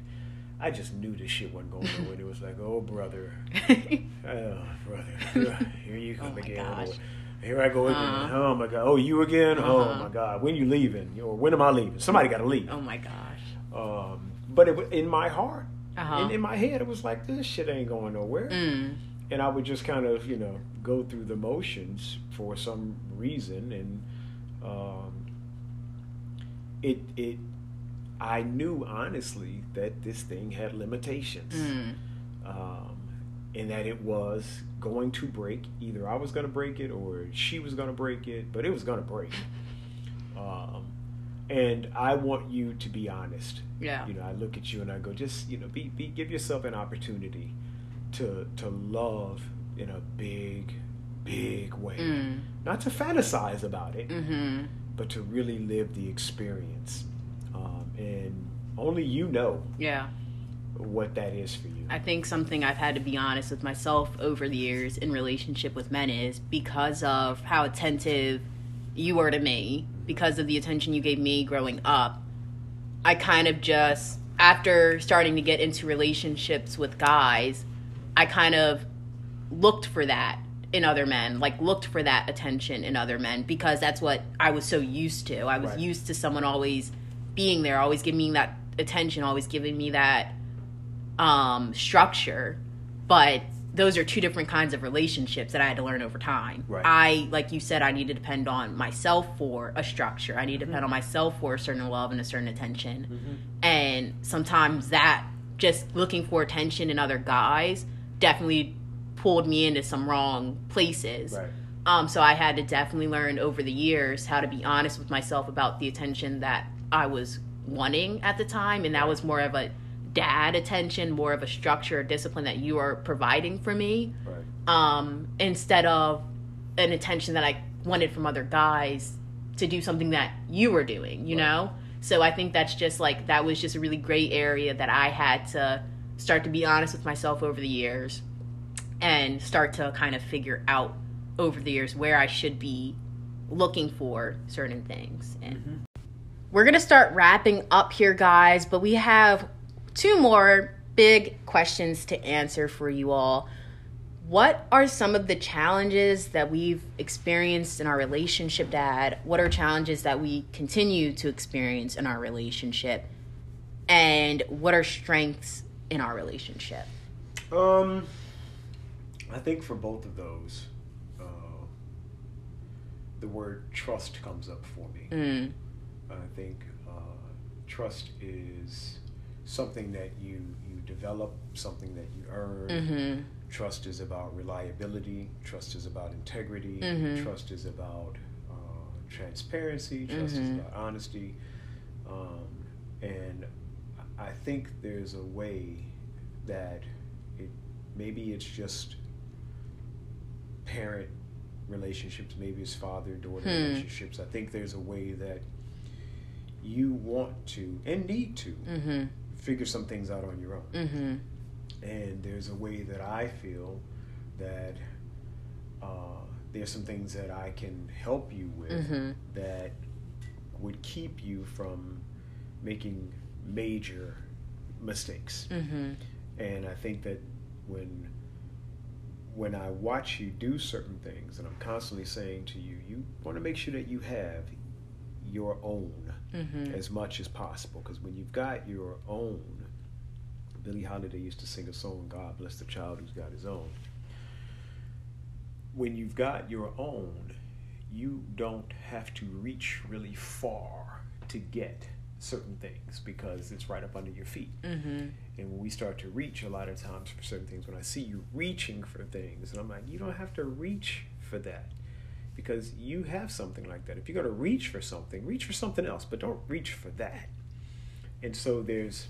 I just knew this shit wasn't going nowhere. it was like, oh brother, (laughs) oh brother, (laughs) here you come Oh again. Or, here I go again. Uh-huh. Oh my god. Oh, you again? Oh Uh-huh. my god. When you leaving? Or when am I leaving? Somebody got to leave. oh my gosh. Um, but it, in my heart, Uh-huh. in, in my head, it was like this shit ain't going nowhere. Mm. And I would just kind of, you know, go through the motions for some reason, and um, it it. I knew honestly that this thing had limitations, Mm. um, and that it was going to break. Either I was going to break it, or she was going to break it, but it was going to break. (laughs) Um, and I want you to be honest. Yeah. You know, I look at you and I go, just you know, be, be give yourself an opportunity to to love in a big, big way. Mm. Not to fantasize about it, Mm-hmm. but to really live the experience. Um, and only you know Yeah. what that is for you. I think something I've had to be honest with myself over the years in relationship with men is because of how attentive you were to me, because of the attention you gave me growing up. I kind of just after starting to get into relationships with guys, I kind of looked for that in other men, like looked for that attention in other men because that's what I was so used to. I was Right. used to someone always being there, always giving me that attention, always giving me that um, structure, but those are two different kinds of relationships that I had to learn over time. Right. I, like you said, I need to depend on myself for a structure. I need to depend on myself for a certain love and a certain attention. And sometimes that just looking for attention in other guys definitely pulled me into some wrong places. Right. Um, so I had to definitely learn over the years how to be honest with myself about the attention that I was wanting at the time, and that was more of a dad attention, more of a structure, or discipline that you are providing for me, Right. um, instead of an attention that I wanted from other guys to do something that you were doing, you Right. know. So I think that's just like that was just a really great area that I had to start to be honest with myself over the years and start to kind of figure out over the years where I should be looking for certain things. And we're going to start wrapping up here, guys, but we have two more big questions to answer for you all. What are some of the challenges that we've experienced in our relationship, Dad? What are challenges that we continue to experience in our relationship? And what are strengths in our relationship? Um, I think for both of those, uh, the word trust comes up for me. Mm, I think uh, trust is something that you you develop, something that you earn. mm-hmm. Trust is about reliability. Trust is about integrity. Mhm. Trust is about uh, transparency. Trust is Mhm. about honesty. Um, and I think there's a way that it maybe it's just parent relationships, maybe it's father daughter Hmm. relationships. I think there's a way that you want to and need to Mm-hmm. Figure some things out on your own. Mm-hmm. And there's a way that I feel that uh, there's some things that I can help you with Mm-hmm. that would keep you from making major mistakes. Mm-hmm. And I think that when when I watch you do certain things, and I'm constantly saying to you, you want to make sure that you have your own Mm-hmm. as much as possible. Because when you've got your own, Billie Holiday used to sing a song, God bless the child who's got his own. When you've got your own, you don't have to reach really far to get certain things because it's right up under your feet. Mm-hmm. And when we start to reach a lot of times for certain things, when I see you reaching for things, and I'm like, you don't have to reach for that because you have something like that. If you're going to reach for something, reach for something else, but don't reach for that. And so there's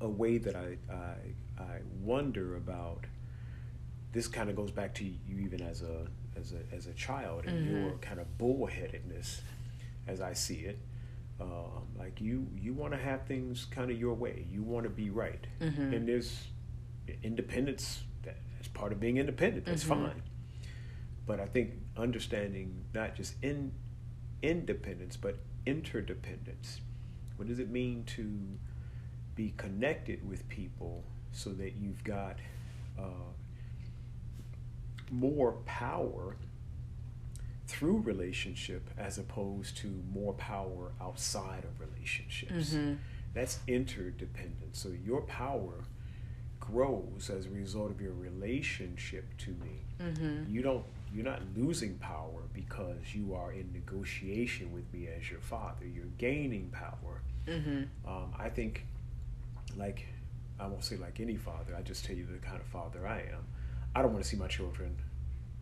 a way that I, I, I wonder about this kind of goes back to you even as a as a as a child and Mhm. your kind of bullheadedness as I see it. Um, like you you want to have things kind of your way. You want to be right. Mhm. And there's independence that- that's part of being independent. That's Mhm. fine. But I think understanding not just in independence but interdependence. What does it mean to be connected with people so that you've got uh, more power through relationship as opposed to more power outside of relationships. Mhm. That's interdependence. So your power grows as a result of your relationship to me. Mm-hmm. You don't you're not losing power because you are in negotiation with me as your father. You're gaining power. Mm-hmm. Um, I think, like, I won't say like any father, I just tell you the kind of father I am. I don't want to see my children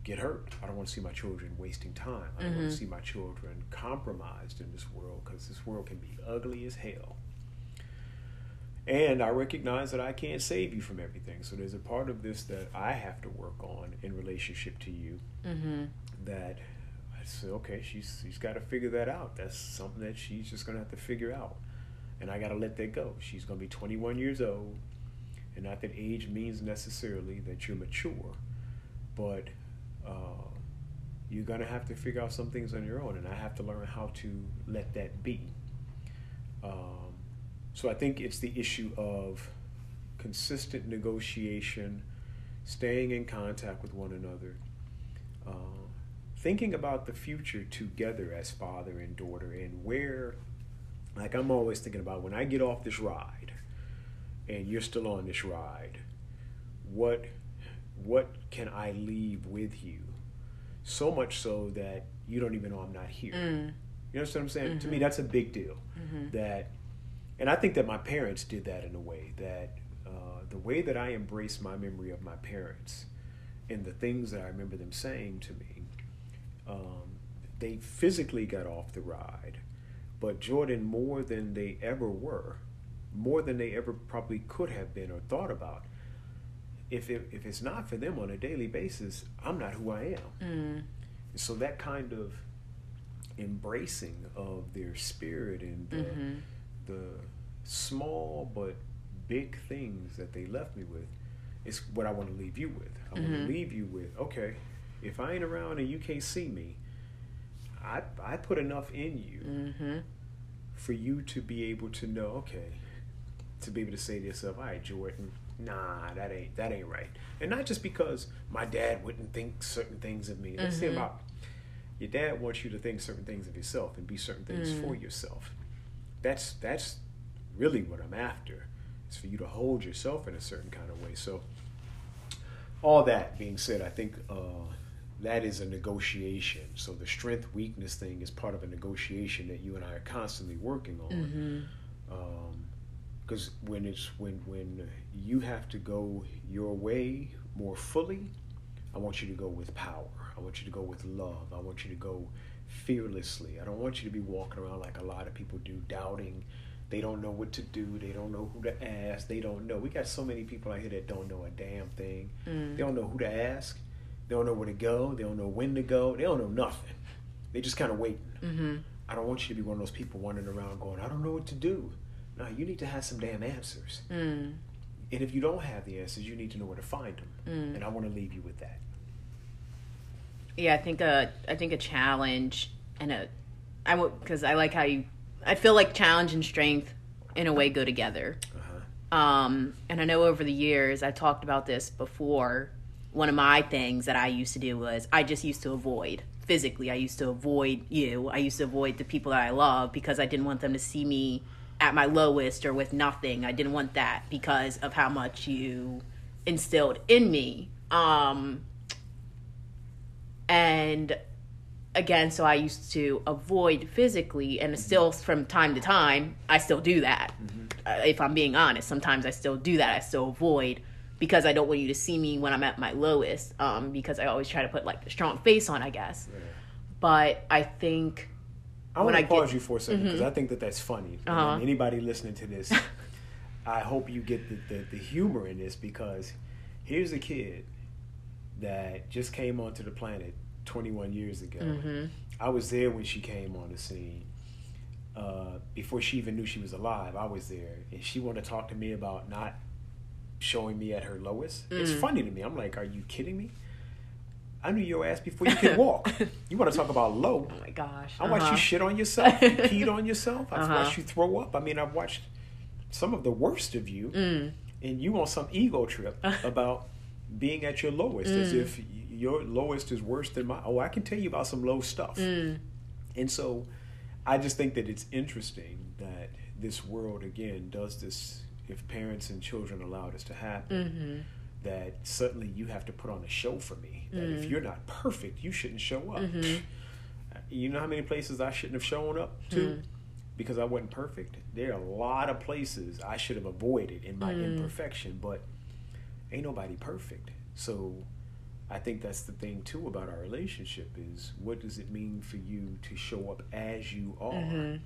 get hurt. I don't want to see my children wasting time. I don't want Mhm. to see my children compromised in this world because this world can be ugly as hell. And I recognize that I can't save you from everything. So there's a part of this that I have to work on in relationship to you Mm-hmm. that I said, okay, she's she's got to figure that out. That's something that she's just gonna have to figure out, and I got to let that go. She's gonna be 21 years old, and not that age means necessarily that you're mature, but uh, you're gonna have to figure out some things on your own, and I have to learn how to let that be. Um, so I think it's the issue of consistent negotiation, staying in contact with one another uh, thinking about the future together as father and daughter and where like i'm always thinking about when i get off this ride and you're still on this ride what what can i leave with you so much so that you don't even know i'm not here Mm. you understand what i'm saying to me Mhm. that's a big deal Mhm. that and i think that my parents did that in a way that uh, the way that i embrace my memory of my parents and the things that i remember them saying to me um, they physically got off the ride but jordan more than they ever were more than they ever probably could have been or thought about if, it, if it's not for them on a daily basis i'm not who i am Mm. so that kind of embracing of their spirit and the, Mhm. The small but big things that they left me with is what I want to leave you with. I want Mhm. to leave you with, okay, if I ain't around and you can't see me, I I put enough in you Mm-hmm. for you to be able to know, okay, to be able to say to yourself, all right, Jordan, nah, that ain't that ain't right. And not just because my dad wouldn't think certain things of me. Let's say Mhm. about your dad wants you to think certain things of yourself and be certain things Mm. for yourself. That's that's really what I'm after. Is for you to hold yourself in a certain kind of way. So all that being said, I think uh, that is a negotiation. So the strength weakness thing is part of a negotiation that you and I are constantly working on. Mm-hmm. Because when it's when when you have to go your way more fully, I want you to go with power. I want you to go with love. I want you to go fearlessly. I don't want you to be walking around like a lot of people do, doubting. They don't know what to do. They don't know who to ask. They don't know. We got so many people out here that don't know a damn thing. Mm. They don't know who to ask. They don't know where to go. They don't know when to go. They don't know nothing. They just kind of waiting. Mm-hmm. I don't want you to be one of those people wandering around going, I don't know what to do. No, you need to have some damn answers. Mm. And if you don't have the answers, you need to know where to find them. Mm. And I want to leave you with that. Yeah, I think a I think a challenge and a I would because I like how you I feel like challenge and strength in a way go together. Uh-huh. Um, and I know over the years I talked about this before. One of my things that I used to do was I just used to avoid physically. I used to avoid you. I used to avoid the people that I love because I didn't want them to see me at my lowest or with nothing. I didn't want that because of how much you instilled in me. Um, and again, so I used to avoid physically, and still from time to time, I still do that. Uh, if I'm being honest, sometimes I still do that. I still avoid because I don't want you to see me when I'm at my lowest. Um, because I always try to put like a strong face on, I guess. But I think I want to I get- pause you for a 2nd because I think that that's funny. Uh-huh. anybody listening to this, (laughs) I hope you get the, the, the humor in this because here's a kid that just came onto the planet 21 years ago. Mm-hmm. I was there when she came on the scene. Uh, before she even knew she was alive, I was there, and she wanted to talk to me about not showing me at her lowest. It's Mm. funny to me. I'm like, are you kidding me? I knew your ass before you could (laughs) walk. you want to talk about low? oh my gosh, I watched uh-huh. you shit on yourself. You (laughs) peed on yourself. I've Uh-huh. watched you throw up. I mean, I've watched some of the worst of you, Mm. and you on some ego trip (laughs) about being at your lowest, as Mm. if your lowest is worse than my. Oh, I can tell you about some low stuff. Mm. And so, I just think that it's interesting that this world again does this. If parents and children allow this to happen, Mm-hmm. that suddenly you have to put on a show for me. That if Mm. you're not perfect, you shouldn't show up. Mhm. You know how many places I shouldn't have shown up to Mm. because I wasn't perfect? There are a lot of places I should have avoided in my Mm. imperfection, but ain't nobody perfect. So I think that's the thing too about our relationship is what does it mean for you to show up as you are? Mhm.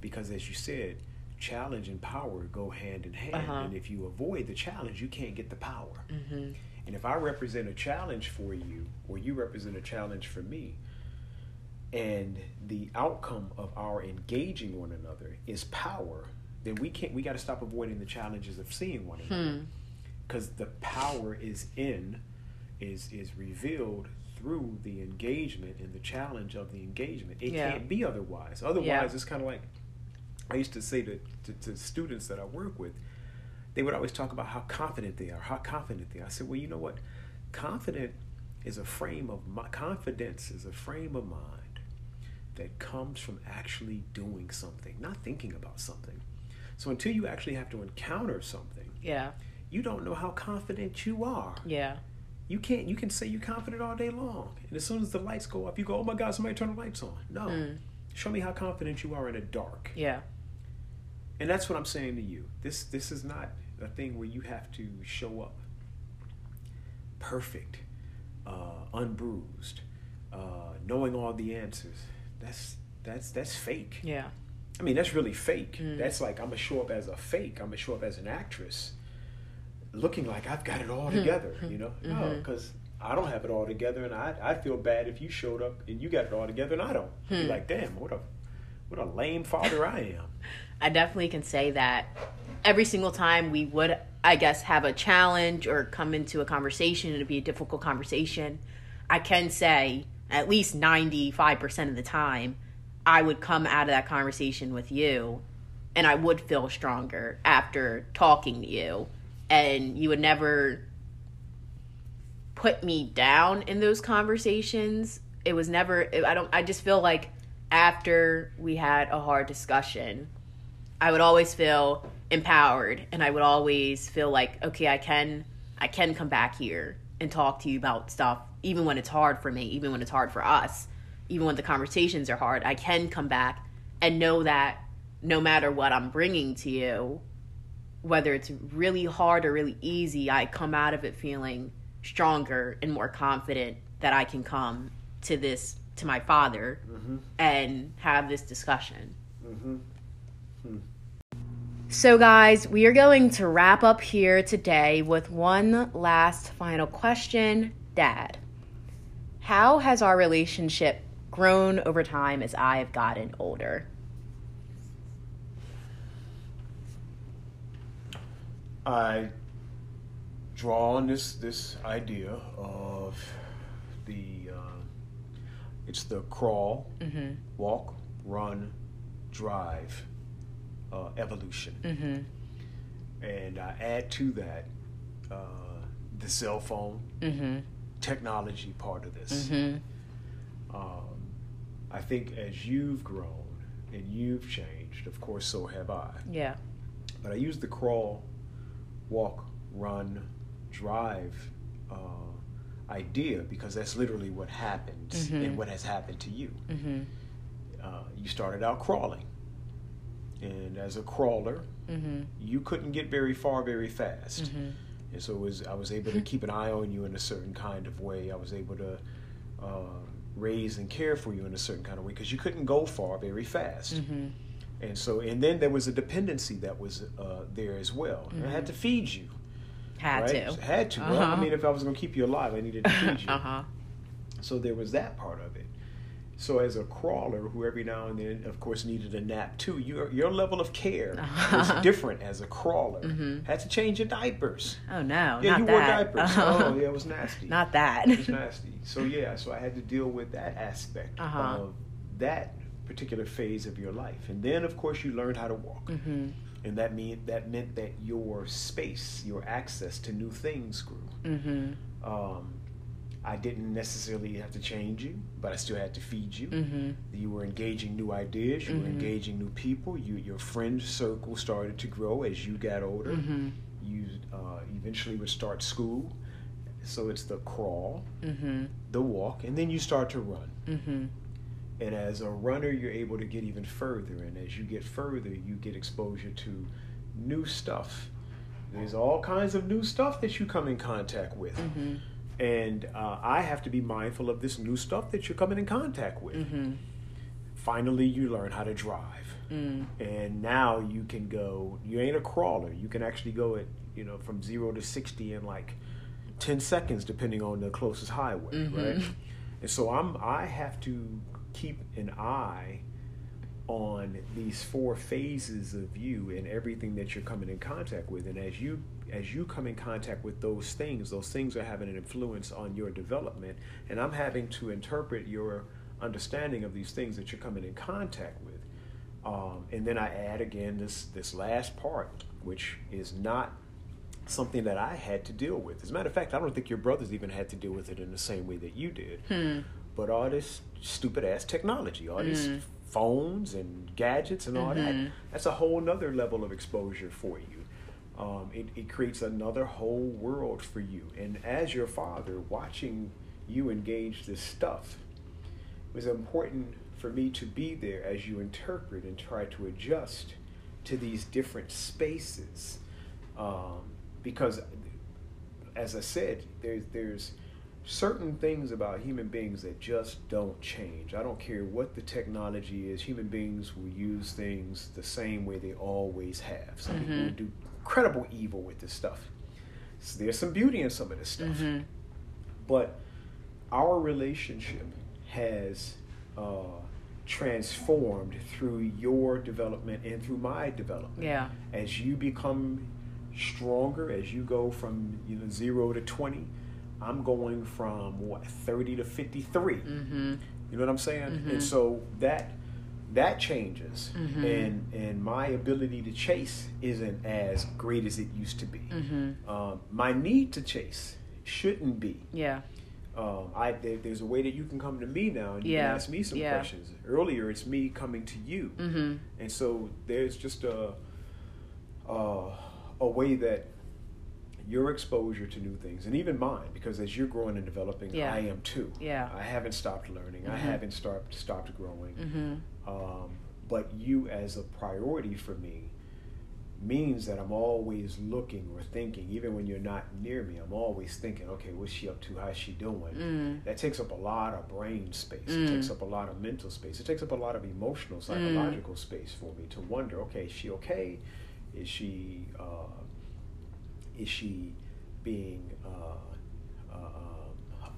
Because as you said, challenge and power go hand in hand. Uh-huh. And if you avoid the challenge, you can't get the power. Mhm. And if I represent a challenge for you, or you represent a challenge for me, and the outcome of our engaging one another is power, then we can't. We got to stop avoiding the challenges of seeing one another, Hmm. Because the power is in, is is revealed through the engagement and the challenge of the engagement. It Yeah. can't be otherwise. Otherwise, Yeah. it's kind of like I used to say to, to, to students that I work with, they would always talk about how confident they are, how confident they are. I said, well, you know what? Confident is a frame of mi- confidence is a frame of mind that comes from actually doing something, not thinking about something. So until you actually have to encounter something, Yeah. You don't know how confident you are. Yeah. You can't. You can say you're confident all day long, and as soon as the lights go up, you go, "Oh my God, somebody turn the lights on." No, Mm. show me how confident you are in the dark. Yeah. And that's what I'm saying to you. This this is not a thing where you have to show up perfect, uh, unbruised, uh, knowing all the answers. That's that's that's fake. Yeah. I mean, that's really fake. Mm. That's like I'm gonna show up as a fake. I'm gonna show up as an actress, looking like I've got it all together. You know, no, Mhm. because I don't have it all together, and I I feel bad if you showed up and you got it all together and I don't. Hmm. like, damn, what a what a lame father I am. (laughs) I definitely can say that every single time we would, I guess, have a challenge or come into a conversation, it'd be a difficult conversation. I can say at least 95% of the time, I would come out of that conversation with you and I would feel stronger after talking to you. And you would never put me down in those conversations. It was never, I don't, I just feel like after we had a hard discussion, I would always feel empowered and I would always feel like, okay, I can I can come back here and talk to you about stuff even when it's hard for me, even when it's hard for us, even when the conversations are hard. I can come back and know that no matter what I'm bringing to you, whether it's really hard or really easy, I come out of it feeling stronger and more confident that I can come to this to my father Mm-hmm. and have this discussion. Mm-hmm. So, guys, we are going to wrap up here today with one last final question. Dad, how has our relationship grown over time as I have gotten older? I draw on this this idea of the uh, it's the crawl, Mm-hmm. walk, run, drive uh, evolution, Mm-hmm. and I add to that uh, the cell phone Mm-hmm. technology part of this. Mm-hmm. Um, I think as you've grown and you've changed, of course, so have I. Yeah. But I use the crawl, walk, run, drive uh, idea because that's literally what happens and what has happened to you. Uh, you started out crawling, and as a crawler, you couldn't get very far very fast. And so it was, I was able to (laughs) keep an eye on you in a certain kind of way. I was able to uh, raise and care for you in a certain kind of way because you couldn't go far very fast. And so, and then there was a dependency that was uh, there as well. I had to feed you. Had right? to. Had to. Well, I Uh-huh. mean, if I was going to keep you alive, I needed to feed you. (laughs) Uh huh. So there was that part of it. So as a crawler, who every now and then, of course, needed a nap too, your your level of care (laughs) was different as a crawler. Had to change your diapers. Oh no, Yeah, not you that. wore diapers. (laughs) Oh, yeah, it was nasty. Not that. It was nasty. So yeah, so I had to deal with that aspect Uh-huh. of that particular phase of your life, and then of course you learned how to walk, hmm and that mean that meant that your space, your access to new things grew. hmm Um, I didn't necessarily have to change you, but I still had to feed you. hmm You were engaging new ideas. You were Mhm. engaging new people. You, your friend circle started to grow as you got older. hmm You uh, eventually would start school. So it's the crawl, hmm the walk, and then you start to run. And as a runner, you're able to get even further. And as you get further, you get exposure to new stuff. There's all kinds of new stuff that you come in contact with. hmm And uh, I have to be mindful of this new stuff that you're coming in contact with. hmm Finally, you learn how to drive. mm And now you can go, you ain't a crawler. You can actually go at, you know, from zero to 60 in like 10 seconds, depending on the closest highway, Mhm. right? And so I'm, I have to keep an eye on these four phases of you and everything that you're coming in contact with. And as you, as you come in contact with those things, those things are having an influence on your development. And I'm having to interpret your understanding of these things that you're coming in contact with. Um, and then I add again this this last part, which is not something that I had to deal with. As a matter of fact, I don't think your brothers even had to deal with it in the same way that you did. Hmm. But all this stupid ass technology, all these Mm. phones and gadgets and all Mhm. that, that's a whole nother level of exposure for you. Um, it, it creates another whole world for you. And as your father, watching you engage this stuff, it was important for me to be there as you interpret and try to adjust to these different spaces. Um, because, as I said, there's, there's certain things about human beings that just don't change. I don't care what the technology is, human beings will use things the same way they always have. Some people Mhm. will do incredible evil with this stuff. So there's some beauty in some of this stuff hmm but our relationship has uh, transformed through your development and through my development. Yeah. As you become stronger, as you go from you know zero to twenty, I'm going from what thirty to fifty three. hmm You know what I'm saying? Mhm. And so that that changes, Mhm. and and my ability to chase isn't as great as it used to be. hmm Um, my need to chase shouldn't be. Yeah. Um, I there, there's a way that you can come to me now and you Yeah, can ask me some yeah. questions. Earlier, it's me coming to you, hmm and so there's just a uh, a way that your exposure to new things, and even mine, because as you're growing and developing, Yeah. I am too. Yeah. I haven't stopped learning. I Mhm. haven't stopped stopped growing. hmm Um, but you as a priority for me means that I'm always looking or thinking, even when you're not near me, I'm always thinking, okay, what's she up to? How's she doing? Mm. That takes up a lot of brain space. Mm. It takes up a lot of mental space. It takes up a lot of emotional, psychological space for me to wonder, okay, is she okay? Is she uh, is she being uh, uh,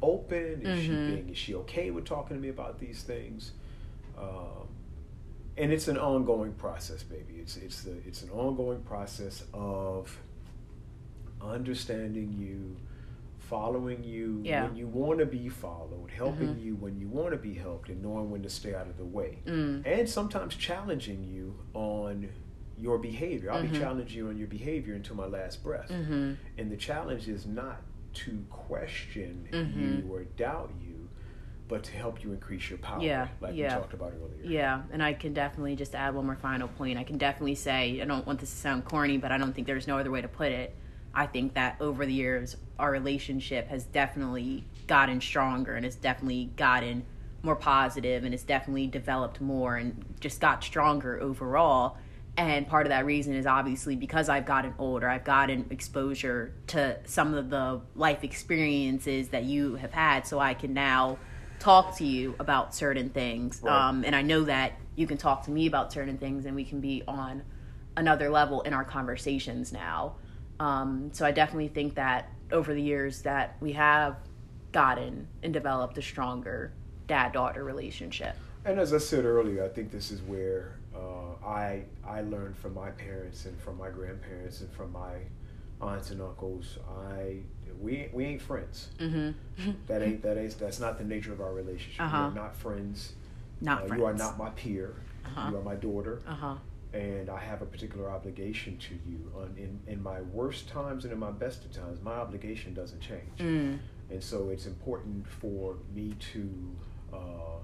open? Is she Mhm. being is she okay with talking to me about these things? Um, and it's an ongoing process, baby. It's it's the it's an ongoing process of understanding you, following you Yeah. when you want to be followed, helping Mhm. you when you want to be helped, and knowing when to stay out of the way. Mm. And sometimes challenging you on your behavior. I'll be Mhm. challenging you on your behavior until my last breath. hmm And the challenge is not to question Mhm. you or doubt you, but to help you increase your power, Yeah, like yeah. we talked about earlier. Yeah, and I can definitely just add one more final point. I can definitely say, I don't want this to sound corny, but I don't think there's no other way to put it. I think that over the years, our relationship has definitely gotten stronger and it's definitely gotten more positive and it's definitely developed more and just got stronger overall. And part of that reason is obviously because I've gotten older, I've gotten exposure to some of the life experiences that you have had, so I can now talk to you about certain things. Right. Um, and I know that you can talk to me about certain things and we can be on another level in our conversations now. Um, so I definitely think that over the years that we have gotten and developed a stronger dad daughter relationship. And as I said earlier, I think this is where I I learned from my parents and from my grandparents and from my aunts and uncles. I we we ain't friends. Mm-hmm. That ain't that ain't that's not the nature of our relationship. Uh-huh. We are not friends. Not Uh, friends. You are not my peer. Uh-huh. You are my daughter, Uh huh. and I have a particular obligation to you. On in in my worst times and in my best of times, my obligation doesn't change. Mm. And so it's important for me to uh,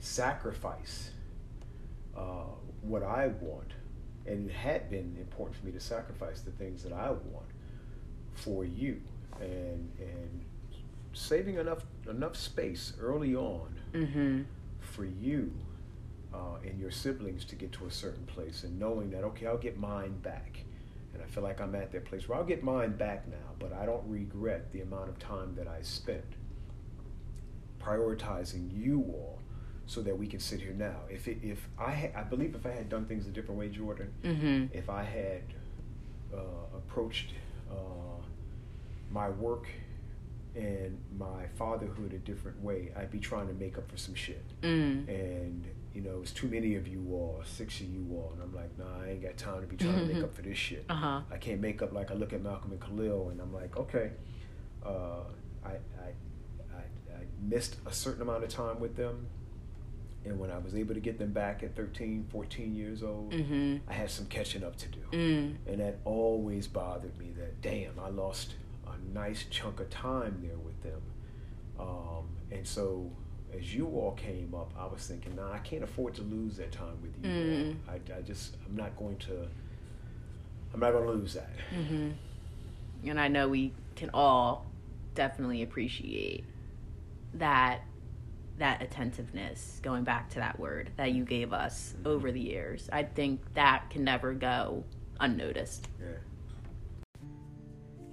sacrifice uh, what I want. And it had been important for me to sacrifice the things that I want for you. And, and saving enough, enough space early on Mm-hmm. for you uh, and your siblings to get to a certain place and knowing that, okay, I'll get mine back. And I feel like I'm at that place where I'll get mine back now, but I don't regret the amount of time that I spent prioritizing you all so that we can sit here now. If it, if I had, I believe if I had done things a different way, Jordan, Mm-hmm. if I had uh, approached uh, my work and my fatherhood a different way, I'd be trying to make up for some shit. Mm. And you know, it's too many of you all, six of you all, and I'm like, nah, I ain't got time to be trying to make up for this shit. Uh huh. I can't make up like I look at Malcolm and Khalil, and I'm like, okay, uh, I, I, I, I missed a certain amount of time with them, and when I was able to get them back at 13, 14 years old, Mm-hmm. I had some catching up to do. Mm. And that always bothered me that, damn, I lost a nice chunk of time there with them. Um, and so as you all came up, I was thinking, nah, I can't afford to lose that time with you. Mm. I, I just, I'm not going to, I'm not going to lose that. Mm-hmm. And I know we can all definitely appreciate that that attentiveness going back to that word that you gave us mm-hmm. over the years. I think that can never go unnoticed. Yeah.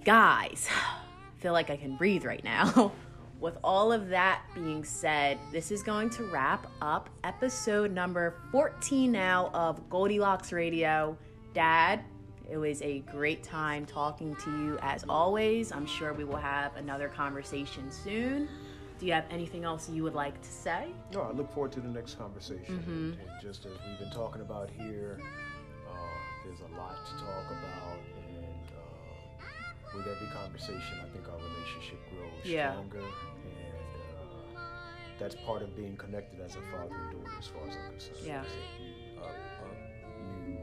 guys I (sighs) feel like i can breathe right now. (laughs) With all of that being said this is going to wrap up episode number 14 now of goldilocks radio. Dad it was a great time talking to you as always. I'm sure we will have another conversation soon do you have anything else you would like to say No, I look forward to the next conversation. Mhm. And just as we've been talking about here, uh, there's a lot to talk about. And uh, with every conversation, I think our relationship grows Yeah. stronger. And uh, that's part of being connected as a father and daughter, as far as I'm concerned. Yeah. you, Up, up, you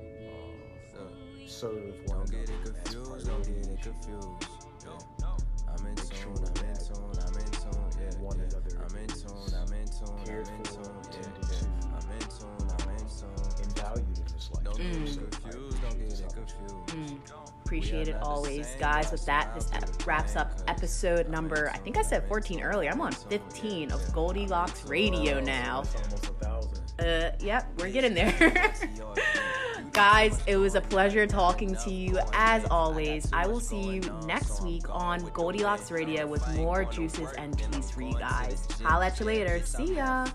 uh, uh, serve one Don't get it confused, don't get it confused. Yeah. I'm in Make tune, I'm tune, one yeah. another I'm in tune, I'm in tune, cared I'm in tune, yeah. yeah. I'm in tune, I'm in tune. and valued in this life. Don't get Mm. it confused, don't get appreciate it confused. Mm, appreciate it always, guys. With that, this smile ep- through the wraps up episode number, I think I said 14 earlier. I'm I'm on 15 of. Goldilocks Radio now. It's almost a thousand. Uh, yep, we're getting there. (laughs) Guys, it was a pleasure talking to you as always. I will see you next week on Goldilocks Radio with more juices and teas for you guys. Holla at you later. See ya.